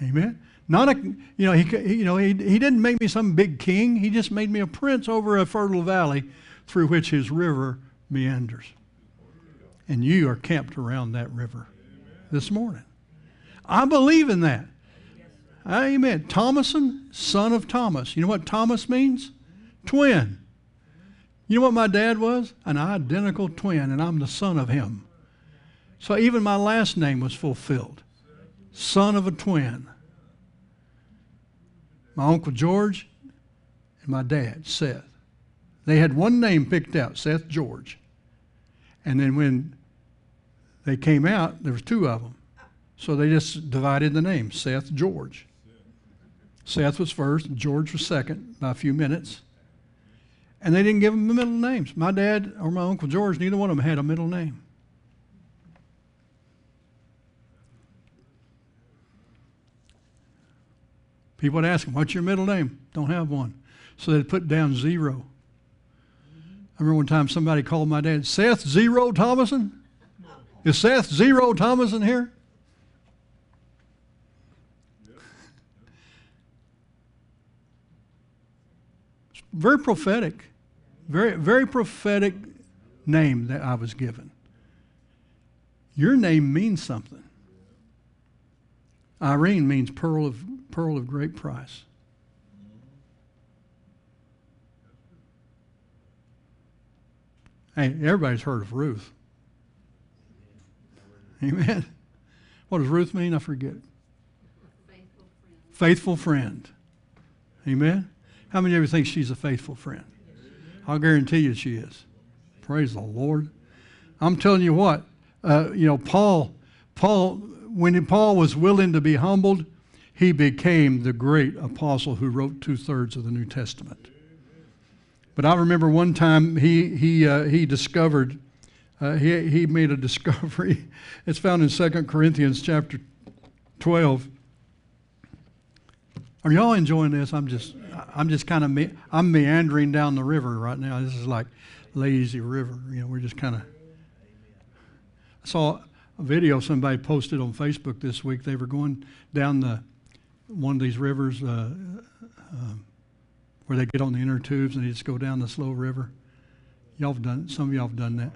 Amen. Not a, you know, he, you know, he, he didn't make me some big king. He just made me a prince over a fertile valley through which his river meanders. And you are camped around that river this morning. I believe in that. Amen. Thomason, son of Thomas. You know what Thomas means? Twin. You know what my dad was? An identical twin, and I'm the son of him. So even my last name was fulfilled. Son of a twin. My Uncle George and my dad, Seth. They had one name picked out, Seth George. And then when they came out, there was two of them. So they just divided the name, Seth, George. Seth was first, George was second by a few minutes. And they didn't give them the middle names. My dad or my Uncle George, neither one of them had a middle name. People would ask them, What's your middle name? Don't have one. So they'd put down zero. I remember one time somebody called my dad, Seth Zero Thomason? Is Seth Zero Thomas in here? Very prophetic. Very, very prophetic name that I was given. Your name means something. Irene means pearl of, pearl of great price. Hey, everybody's heard of Ruth. Amen. What does Ruth mean? I forget. Faithful friend. Faithful friend. Amen. How many of you think she's a faithful friend? I'll guarantee you she is. Praise the Lord. I'm telling you what, uh, you know, Paul, Paul, when Paul was willing to be humbled, he became the great apostle who wrote two thirds of the New Testament. But I remember one time he he uh, he discovered uh, he, he made a discovery. It's found in 2 Corinthians chapter 12. Are y'all enjoying this? I'm just, I'm just kind of, me- I'm meandering down the river right now. This is like lazy river. You know, we're just kind of I saw a video somebody posted on Facebook this week. They were going down the one of these rivers uh, um, where they get on the inner tubes and they just go down the slow river. Y'all have done some of y'all have done that.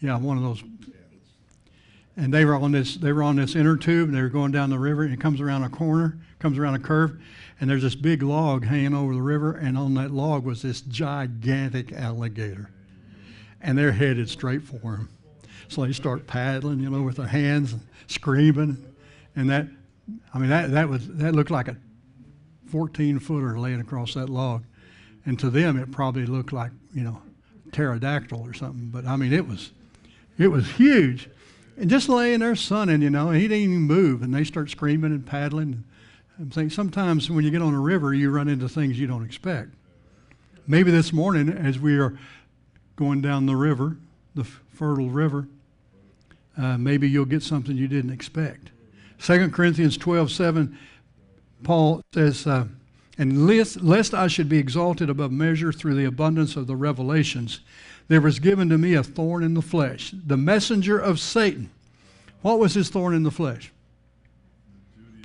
Yeah, one of those. And they were on this. They were on this inner tube, and they were going down the river. And it comes around a corner, comes around a curve, and there's this big log hanging over the river. And on that log was this gigantic alligator, and they're headed straight for him. So they start paddling, you know, with their hands, and screaming, and that. I mean, that that was that looked like a 14 footer laying across that log, and to them it probably looked like you know pterodactyl or something. But I mean, it was it was huge. And just laying there sunning, you know, and he didn't even move. And they start screaming and paddling. I'm saying sometimes when you get on a river, you run into things you don't expect. Maybe this morning, as we are going down the river, the fertile river, uh, maybe you'll get something you didn't expect. 2 Corinthians 12 7, Paul says, uh, And lest, lest I should be exalted above measure through the abundance of the revelations, there was given to me a thorn in the flesh, the messenger of Satan. What was his thorn in the flesh?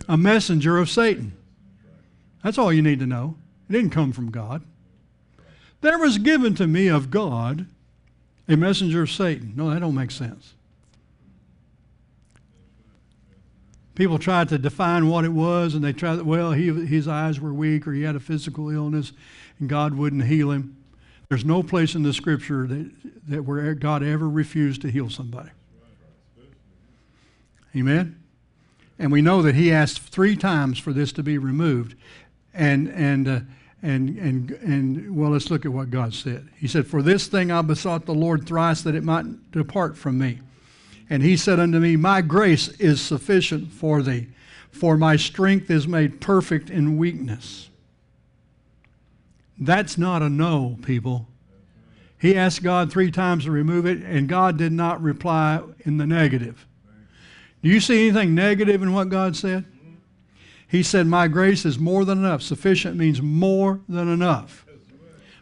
A messenger of Satan. That's all you need to know. It didn't come from God. There was given to me of God a messenger of Satan. No, that don't make sense. People tried to define what it was, and they tried, well, he, his eyes were weak, or he had a physical illness, and God wouldn't heal him. There's no place in the scripture that, that where God ever refused to heal somebody. Amen? And we know that he asked three times for this to be removed. And, and, uh, and, and, and, well, let's look at what God said. He said, For this thing I besought the Lord thrice that it might depart from me. And he said unto me, My grace is sufficient for thee, for my strength is made perfect in weakness. That's not a no, people. He asked God three times to remove it, and God did not reply in the negative. Do you see anything negative in what God said? He said, My grace is more than enough. Sufficient means more than enough.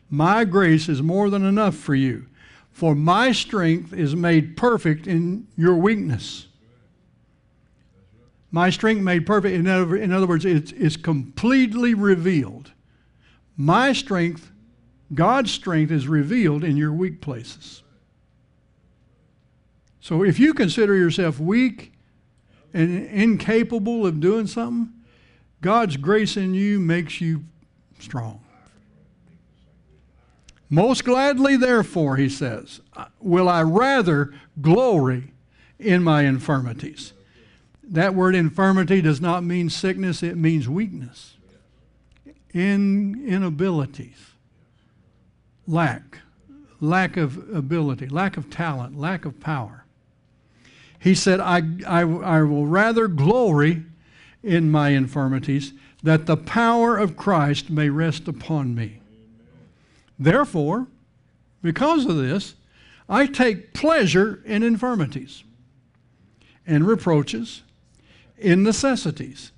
My grace is more than enough for you. For my strength is made perfect in your weakness. My strength made perfect, in other, words, it's, it's completely revealed. My strength, God's strength, is revealed in your weak places. So if you consider yourself weak and incapable of doing something, God's grace in you makes you strong. Most gladly, therefore, he says, will I rather glory in my infirmities. That word infirmity does not mean sickness, it means weakness, in, inabilities, lack, lack of ability, lack of talent, lack of power. He said, I, I, I will rather glory in my infirmities that the power of Christ may rest upon me. Therefore, because of this, I take pleasure in infirmities, in reproaches, in necessities,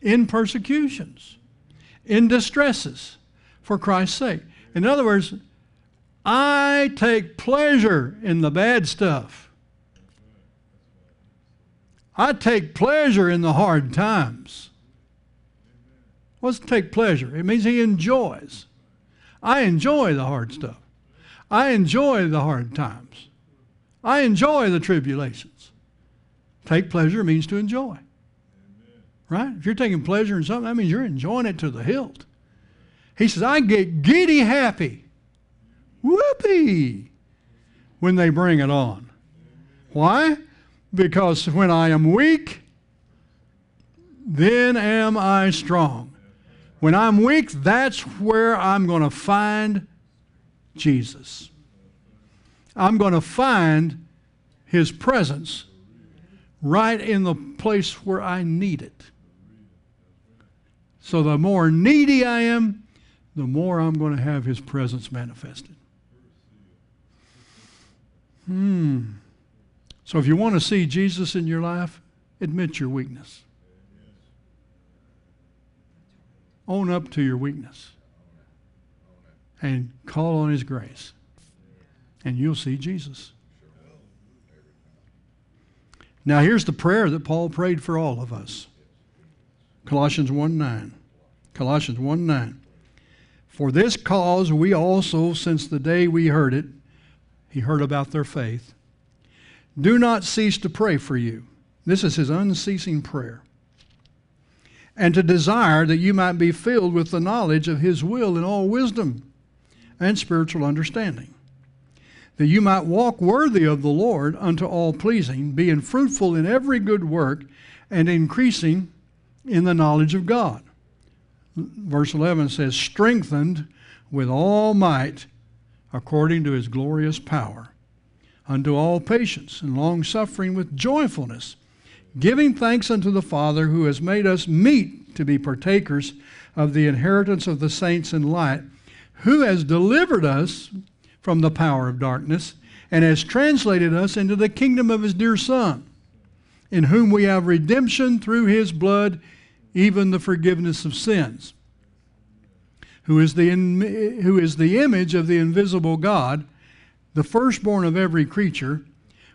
in persecutions, in distresses, for Christ's sake. In other words, I take pleasure in the bad stuff. I take pleasure in the hard times. What's take pleasure? It means he enjoys. I enjoy the hard stuff. I enjoy the hard times. I enjoy the tribulations. Take pleasure means to enjoy. Right? If you're taking pleasure in something, that means you're enjoying it to the hilt. He says, I get giddy happy. Whoopee! When they bring it on. Why? Because when I am weak, then am I strong. When I'm weak, that's where I'm going to find Jesus. I'm going to find his presence right in the place where I need it. So the more needy I am, the more I'm going to have his presence manifested. Hmm. So if you want to see Jesus in your life, admit your weakness. Own up to your weakness and call on His grace, and you'll see Jesus. Now, here's the prayer that Paul prayed for all of us Colossians 1 9. Colossians 1 9. For this cause we also, since the day we heard it, he heard about their faith, do not cease to pray for you. This is his unceasing prayer. And to desire that you might be filled with the knowledge of his will in all wisdom and spiritual understanding, that you might walk worthy of the Lord unto all pleasing, being fruitful in every good work and increasing in the knowledge of God. Verse 11 says, strengthened with all might according to his glorious power, unto all patience and long suffering with joyfulness, giving thanks unto the Father who has made us meet to be partakers of the inheritance of the saints in light, who has delivered us from the power of darkness and has translated us into the kingdom of his dear Son, in whom we have redemption through his blood, even the forgiveness of sins who is the, who is the image of the invisible God, the firstborn of every creature.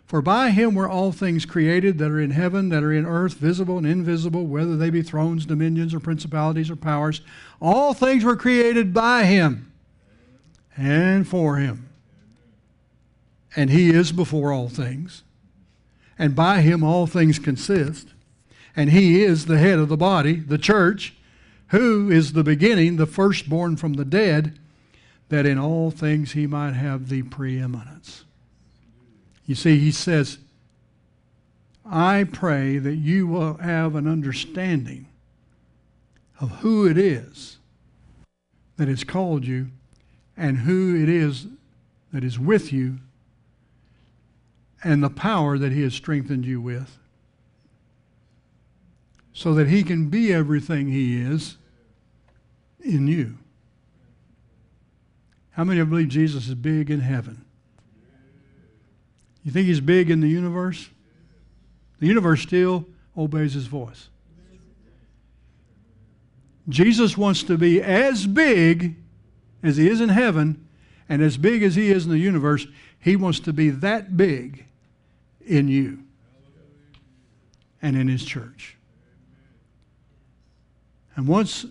For by him were all things created that are in heaven, that are in earth, visible and invisible, whether they be thrones, dominions, or principalities, or powers. All things were created by him and for him. And he is before all things. And by him all things consist. And he is the head of the body, the church who is the beginning, the firstborn from the dead, that in all things he might have the preeminence. You see, he says, I pray that you will have an understanding of who it is that has called you and who it is that is with you and the power that he has strengthened you with so that he can be everything he is in you. How many of you believe Jesus is big in heaven? You think he's big in the universe? The universe still obeys his voice. Jesus wants to be as big as he is in heaven and as big as he is in the universe. He wants to be that big in you and in his church. And once,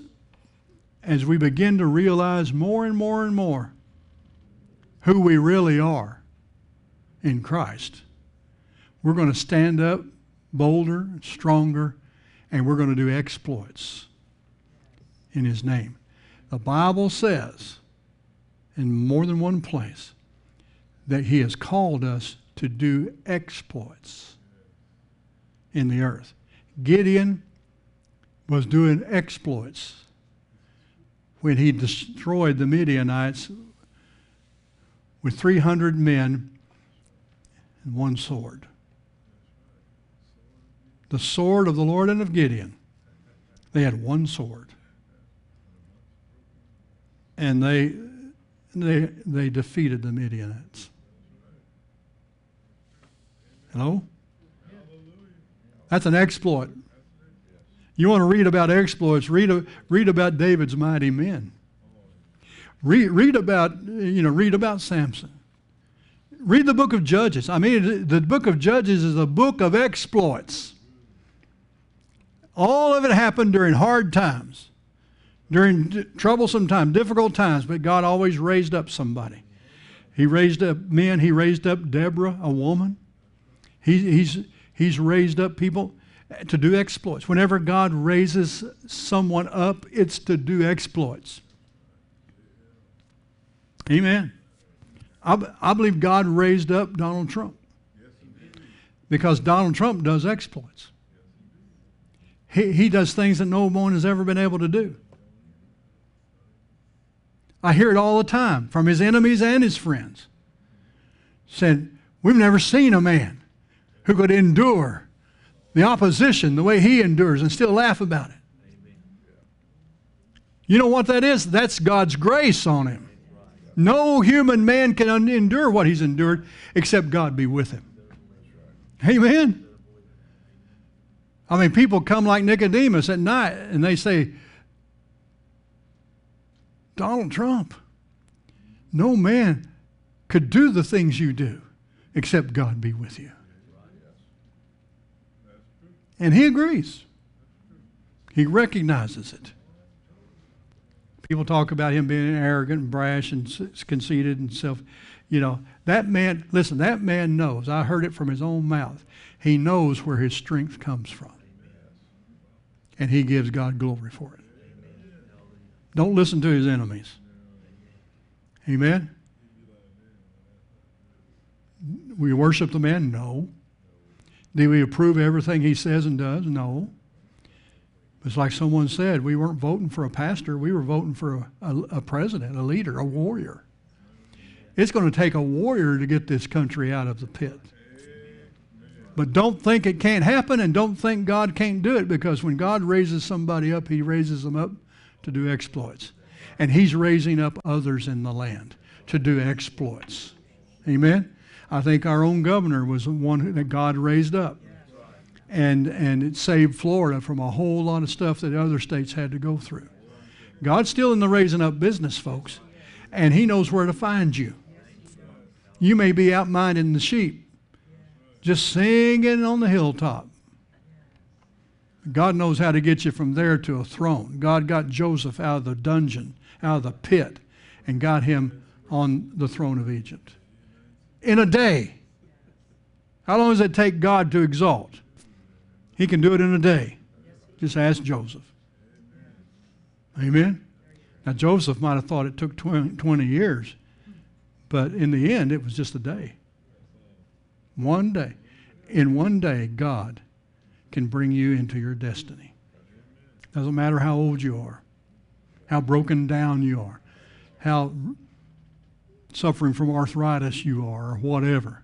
as we begin to realize more and more and more who we really are in Christ, we're going to stand up bolder, stronger, and we're going to do exploits in His name. The Bible says in more than one place that He has called us to do exploits in the earth. Gideon was doing exploits when he destroyed the Midianites with 300 men and one sword. The sword of the Lord and of Gideon. They had one sword. And they, they, they defeated the Midianites. Hello? That's an exploit. You want to read about exploits, read, read about David's mighty men. Read, read about, you know, read about Samson. Read the book of Judges. I mean, the book of Judges is a book of exploits. All of it happened during hard times, during troublesome times, difficult times, but God always raised up somebody. He raised up men. He raised up Deborah, a woman. He, he's, he's raised up people to do exploits. Whenever God raises someone up, it's to do exploits. Amen. I, I believe God raised up Donald Trump because Donald Trump does exploits. He, he does things that no one has ever been able to do. I hear it all the time from his enemies and his friends. Said, We've never seen a man who could endure the opposition the way he endures and still laugh about it. You know what that is? That's God's grace on him. No human man can endure what he's endured except God be with him. Amen. I mean, people come like Nicodemus at night and they say, Donald Trump, no man could do the things you do except God be with you. And he agrees. He recognizes it. People talk about him being arrogant and brash and conceited and self. You know, that man, listen, that man knows. I heard it from his own mouth. He knows where his strength comes from. And he gives God glory for it. Don't listen to his enemies. Amen? We worship the man? No. Do we approve everything he says and does? No. It's like someone said, we weren't voting for a pastor, we were voting for a, a, a president, a leader, a warrior. It's going to take a warrior to get this country out of the pit. But don't think it can't happen and don't think God can't do it because when God raises somebody up, he raises them up to do exploits. And he's raising up others in the land to do exploits. Amen? I think our own governor was the one that God raised up. And, and it saved Florida from a whole lot of stuff that other states had to go through. God's still in the raising up business, folks, and He knows where to find you. You may be out minding the sheep, just singing on the hilltop. God knows how to get you from there to a throne. God got Joseph out of the dungeon, out of the pit, and got him on the throne of Egypt. In a day. How long does it take God to exalt? He can do it in a day. Just ask Joseph. Amen? Now, Joseph might have thought it took 20, 20 years, but in the end, it was just a day. One day. In one day, God can bring you into your destiny. Doesn't matter how old you are, how broken down you are, how suffering from arthritis you are, or whatever.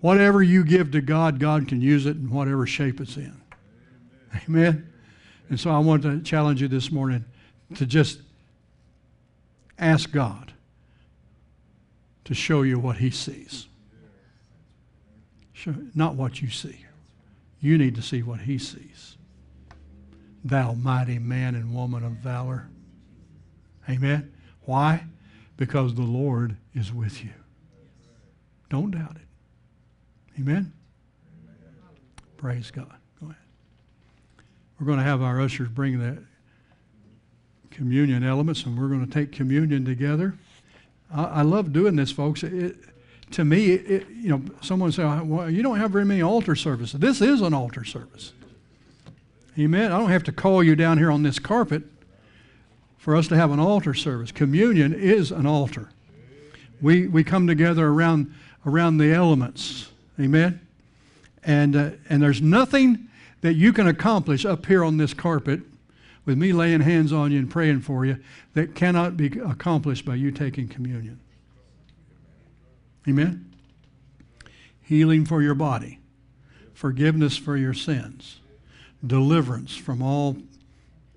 Whatever you give to God, God can use it in whatever shape it's in. Amen. And so I want to challenge you this morning to just ask God to show you what He sees. Show, not what you see. You need to see what He sees. Thou mighty man and woman of valor. Amen. Why? Because the Lord is with you. Don't doubt it. Amen. Praise God. Go ahead. We're going to have our ushers bring the communion elements, and we're going to take communion together. I, I love doing this, folks. It, to me, it, you know, someone say, "Well, you don't have very many altar services." This is an altar service. Amen. I don't have to call you down here on this carpet for us to have an altar service. Communion is an altar. We we come together around around the elements. Amen. And uh, and there's nothing that you can accomplish up here on this carpet with me laying hands on you and praying for you that cannot be accomplished by you taking communion. Amen? Healing for your body, forgiveness for your sins, deliverance from all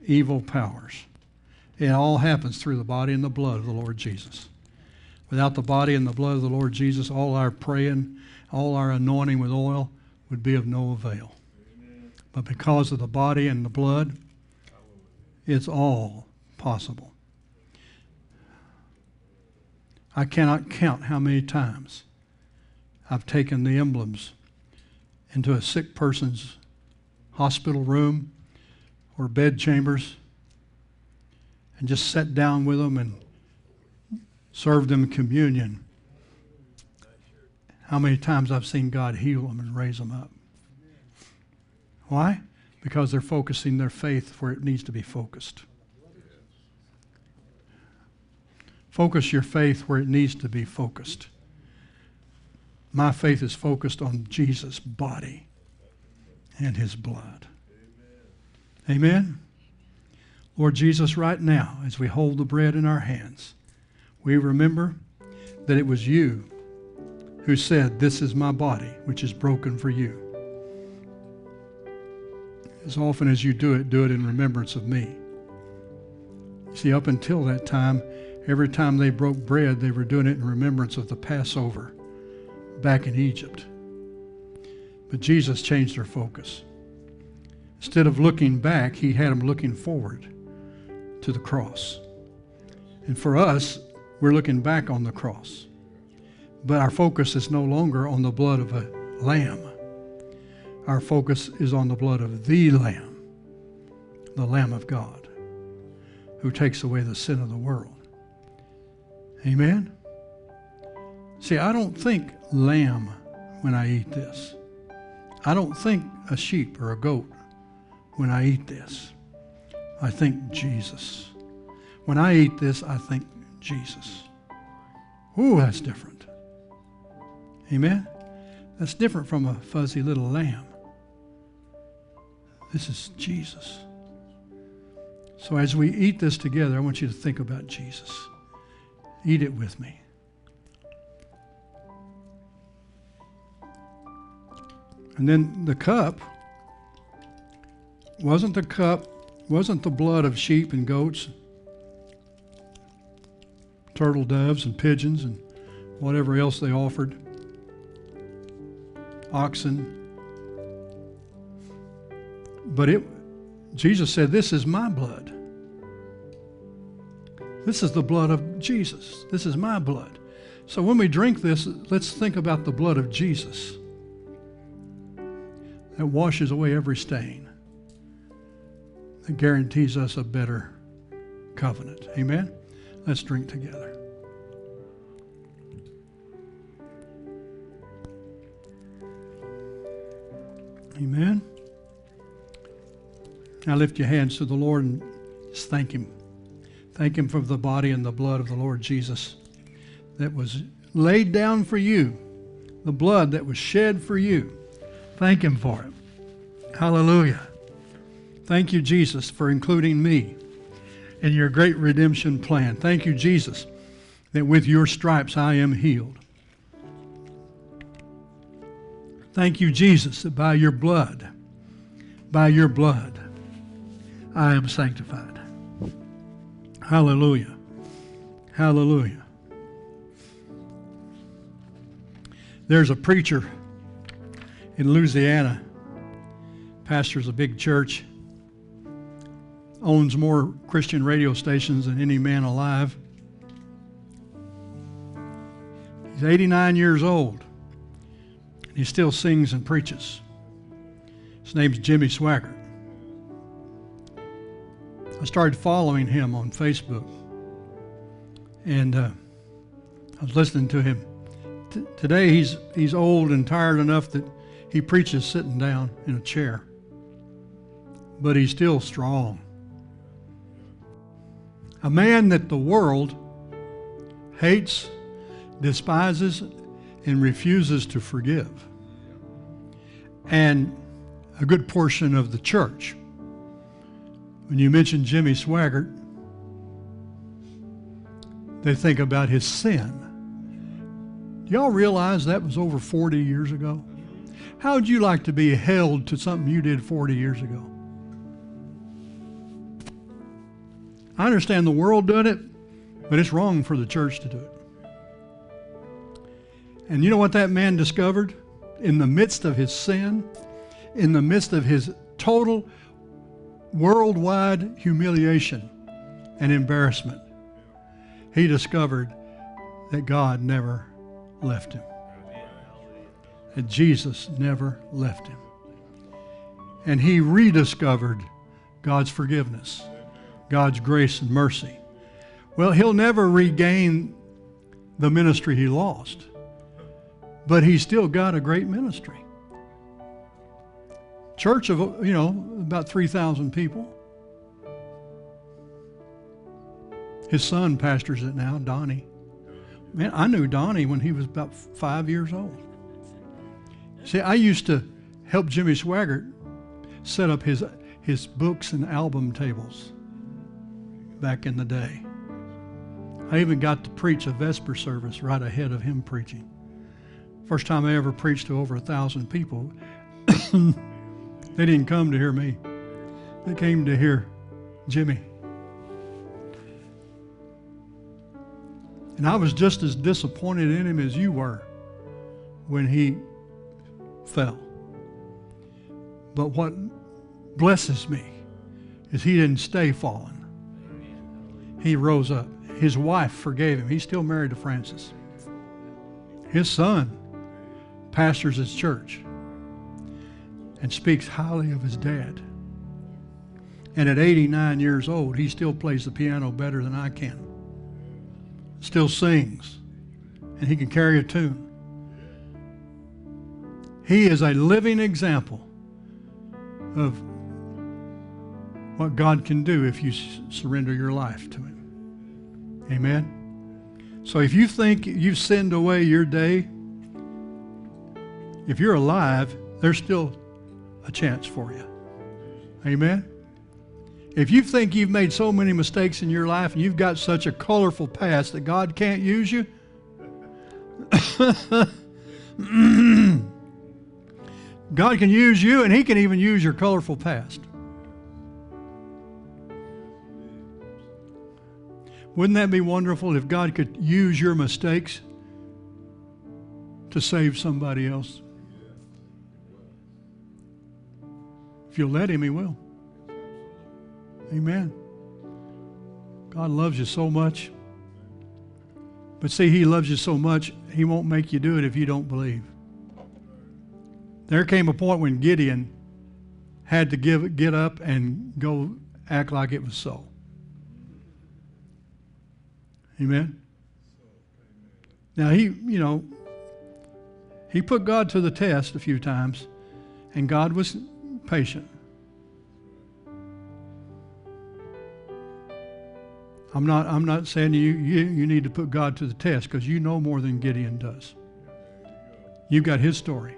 evil powers. It all happens through the body and the blood of the Lord Jesus. Without the body and the blood of the Lord Jesus, all our praying, all our anointing with oil would be of no avail. But because of the body and the blood, it's all possible. I cannot count how many times I've taken the emblems into a sick person's hospital room or bed chambers and just sat down with them and served them communion. How many times I've seen God heal them and raise them up. Why? Because they're focusing their faith where it needs to be focused. Focus your faith where it needs to be focused. My faith is focused on Jesus' body and his blood. Amen. Lord Jesus, right now, as we hold the bread in our hands, we remember that it was you who said, This is my body, which is broken for you. As often as you do it, do it in remembrance of me. See, up until that time, every time they broke bread, they were doing it in remembrance of the Passover back in Egypt. But Jesus changed their focus. Instead of looking back, he had them looking forward to the cross. And for us, we're looking back on the cross. But our focus is no longer on the blood of a lamb. Our focus is on the blood of the Lamb, the Lamb of God, who takes away the sin of the world. Amen? See, I don't think lamb when I eat this. I don't think a sheep or a goat when I eat this. I think Jesus. When I eat this, I think Jesus. Ooh, that's different. Amen? That's different from a fuzzy little lamb. This is Jesus. So as we eat this together, I want you to think about Jesus. Eat it with me. And then the cup wasn't the cup, wasn't the blood of sheep and goats, turtle doves and pigeons and whatever else they offered, oxen. But it, Jesus said, This is my blood. This is the blood of Jesus. This is my blood. So when we drink this, let's think about the blood of Jesus that washes away every stain, that guarantees us a better covenant. Amen? Let's drink together. Amen. Now lift your hands to the Lord and just thank Him. Thank Him for the body and the blood of the Lord Jesus that was laid down for you, the blood that was shed for you. Thank Him for it. Hallelujah. Thank you, Jesus, for including me in your great redemption plan. Thank you, Jesus, that with your stripes I am healed. Thank you, Jesus, that by your blood, by your blood, I am sanctified. Hallelujah. Hallelujah. There's a preacher in Louisiana, pastors a big church, owns more Christian radio stations than any man alive. He's 89 years old. And he still sings and preaches. His name's Jimmy Swaggart. I started following him on Facebook. And uh, I was listening to him. T- today he's, he's old and tired enough that he preaches sitting down in a chair. But he's still strong. A man that the world hates, despises, and refuses to forgive. And a good portion of the church. When you mention Jimmy Swaggart, they think about his sin. Do y'all realize that was over 40 years ago? How would you like to be held to something you did 40 years ago? I understand the world doing it, but it's wrong for the church to do it. And you know what that man discovered? In the midst of his sin, in the midst of his total worldwide humiliation and embarrassment, he discovered that God never left him. That Jesus never left him. And he rediscovered God's forgiveness, God's grace and mercy. Well, he'll never regain the ministry he lost but he's still got a great ministry. Church of, you know, about 3,000 people. His son pastors it now, Donnie. Man, I knew Donnie when he was about five years old. See, I used to help Jimmy Swaggart set up his, his books and album tables back in the day. I even got to preach a Vesper service right ahead of him preaching. First time I ever preached to over a thousand people, they didn't come to hear me. They came to hear Jimmy. And I was just as disappointed in him as you were when he fell. But what blesses me is he didn't stay fallen. He rose up. His wife forgave him. He's still married to Frances. His son pastors his church. and speaks highly of his dad. And at 89 years old, he still plays the piano better than I can. Still sings. And he can carry a tune. He is a living example of what God can do if you surrender your life to Him. Amen. So if you think you've sinned away your day, if you're alive, there's still a chance for you. Amen. If you think you've made so many mistakes in your life and you've got such a colorful past that God can't use you, God can use you and He can even use your colorful past. Wouldn't that be wonderful if God could use your mistakes to save somebody else? If you'll let Him, He will. Amen. God loves you so much. But see, He loves you so much, He won't make you do it if you don't believe. There came a point when Gideon had to give, get up and go act like it was so. Amen. Now he, you know, he put God to the test a few times, and God was patient. I'm not, I'm not saying you, you, you need to put God to the test because you know more than Gideon does. You've got his story.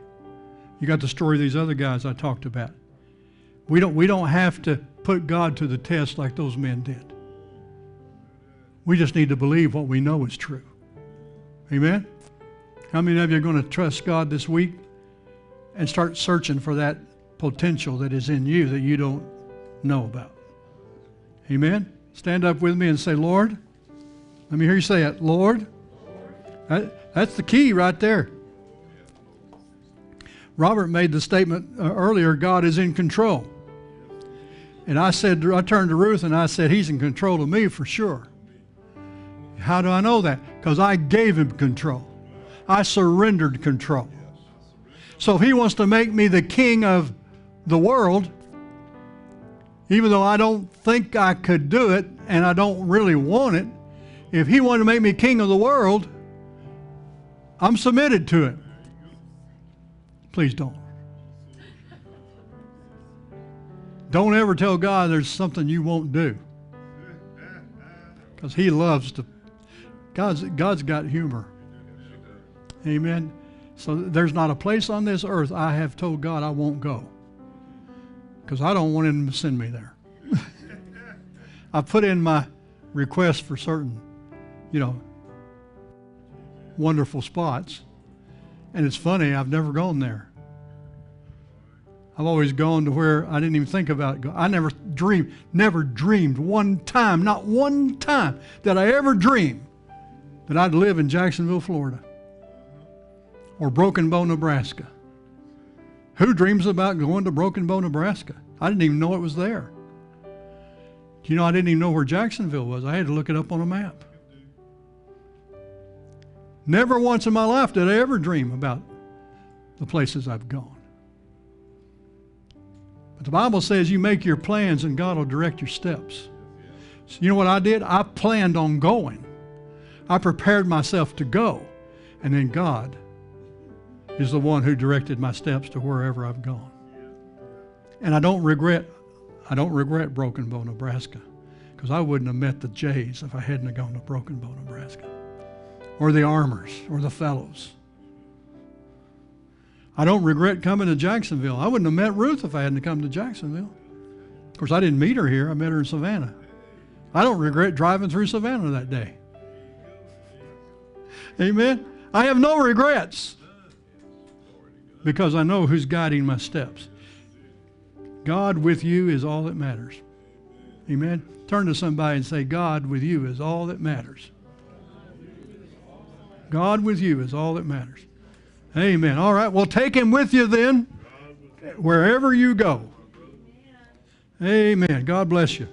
You got the story of these other guys I talked about. We don't, we don't have to put God to the test like those men did. We just need to believe what we know is true. Amen? How many of you are going to trust God this week and start searching for that potential that is in you that you don't know about? Amen? Stand up with me and say, Lord. Let me hear you say it. Lord. That, that's the key right there. Robert made the statement uh, earlier God is in control. And I said, I turned to Ruth and I said, He's in control of me for sure. How do I know that? Because I gave Him control, I surrendered control. So if He wants to make me the king of the world, even though I don't think I could do it and I don't really want it, if He wanted to make me king of the world, I'm submitted to it. Please don't. Don't ever tell God there's something you won't do. Because He loves to. God's, God's got humor. Amen. So there's not a place on this earth I have told God I won't go. Because I don't want Him to send me there. I put in my request for certain, you know, wonderful spots. And it's funny, I've never gone there. I've always gone to where I didn't even think about it. I never dreamed, never dreamed one time, not one time, that I ever dreamed that I'd live in Jacksonville, Florida or Broken Bow, Nebraska. Who dreams about going to Broken Bow, Nebraska? I didn't even know it was there. You know I didn't even know where Jacksonville was? I had to look it up on a map. Never once in my life did I ever dream about the places I've gone. But the Bible says you make your plans and God will direct your steps. So you know what I did? I planned on going. I prepared myself to go. And then God is the one who directed my steps to wherever I've gone. And I don't regret I don't regret Broken Bow, Nebraska, because I wouldn't have met the Jays if I hadn't gone to Broken Bow, Nebraska, or the Armors, or the Fellows. I don't regret coming to Jacksonville. I wouldn't have met Ruth if I hadn't come to Jacksonville. Of course, I didn't meet her here. I met her in Savannah. I don't regret driving through Savannah that day. Amen. I have no regrets because I know who's guiding my steps. God with you is all that matters. Amen. Turn to somebody and say, God with you is all that matters. God with you is all that matters. Amen. All right. Well, take him with you then, wherever you go. Amen. God bless you.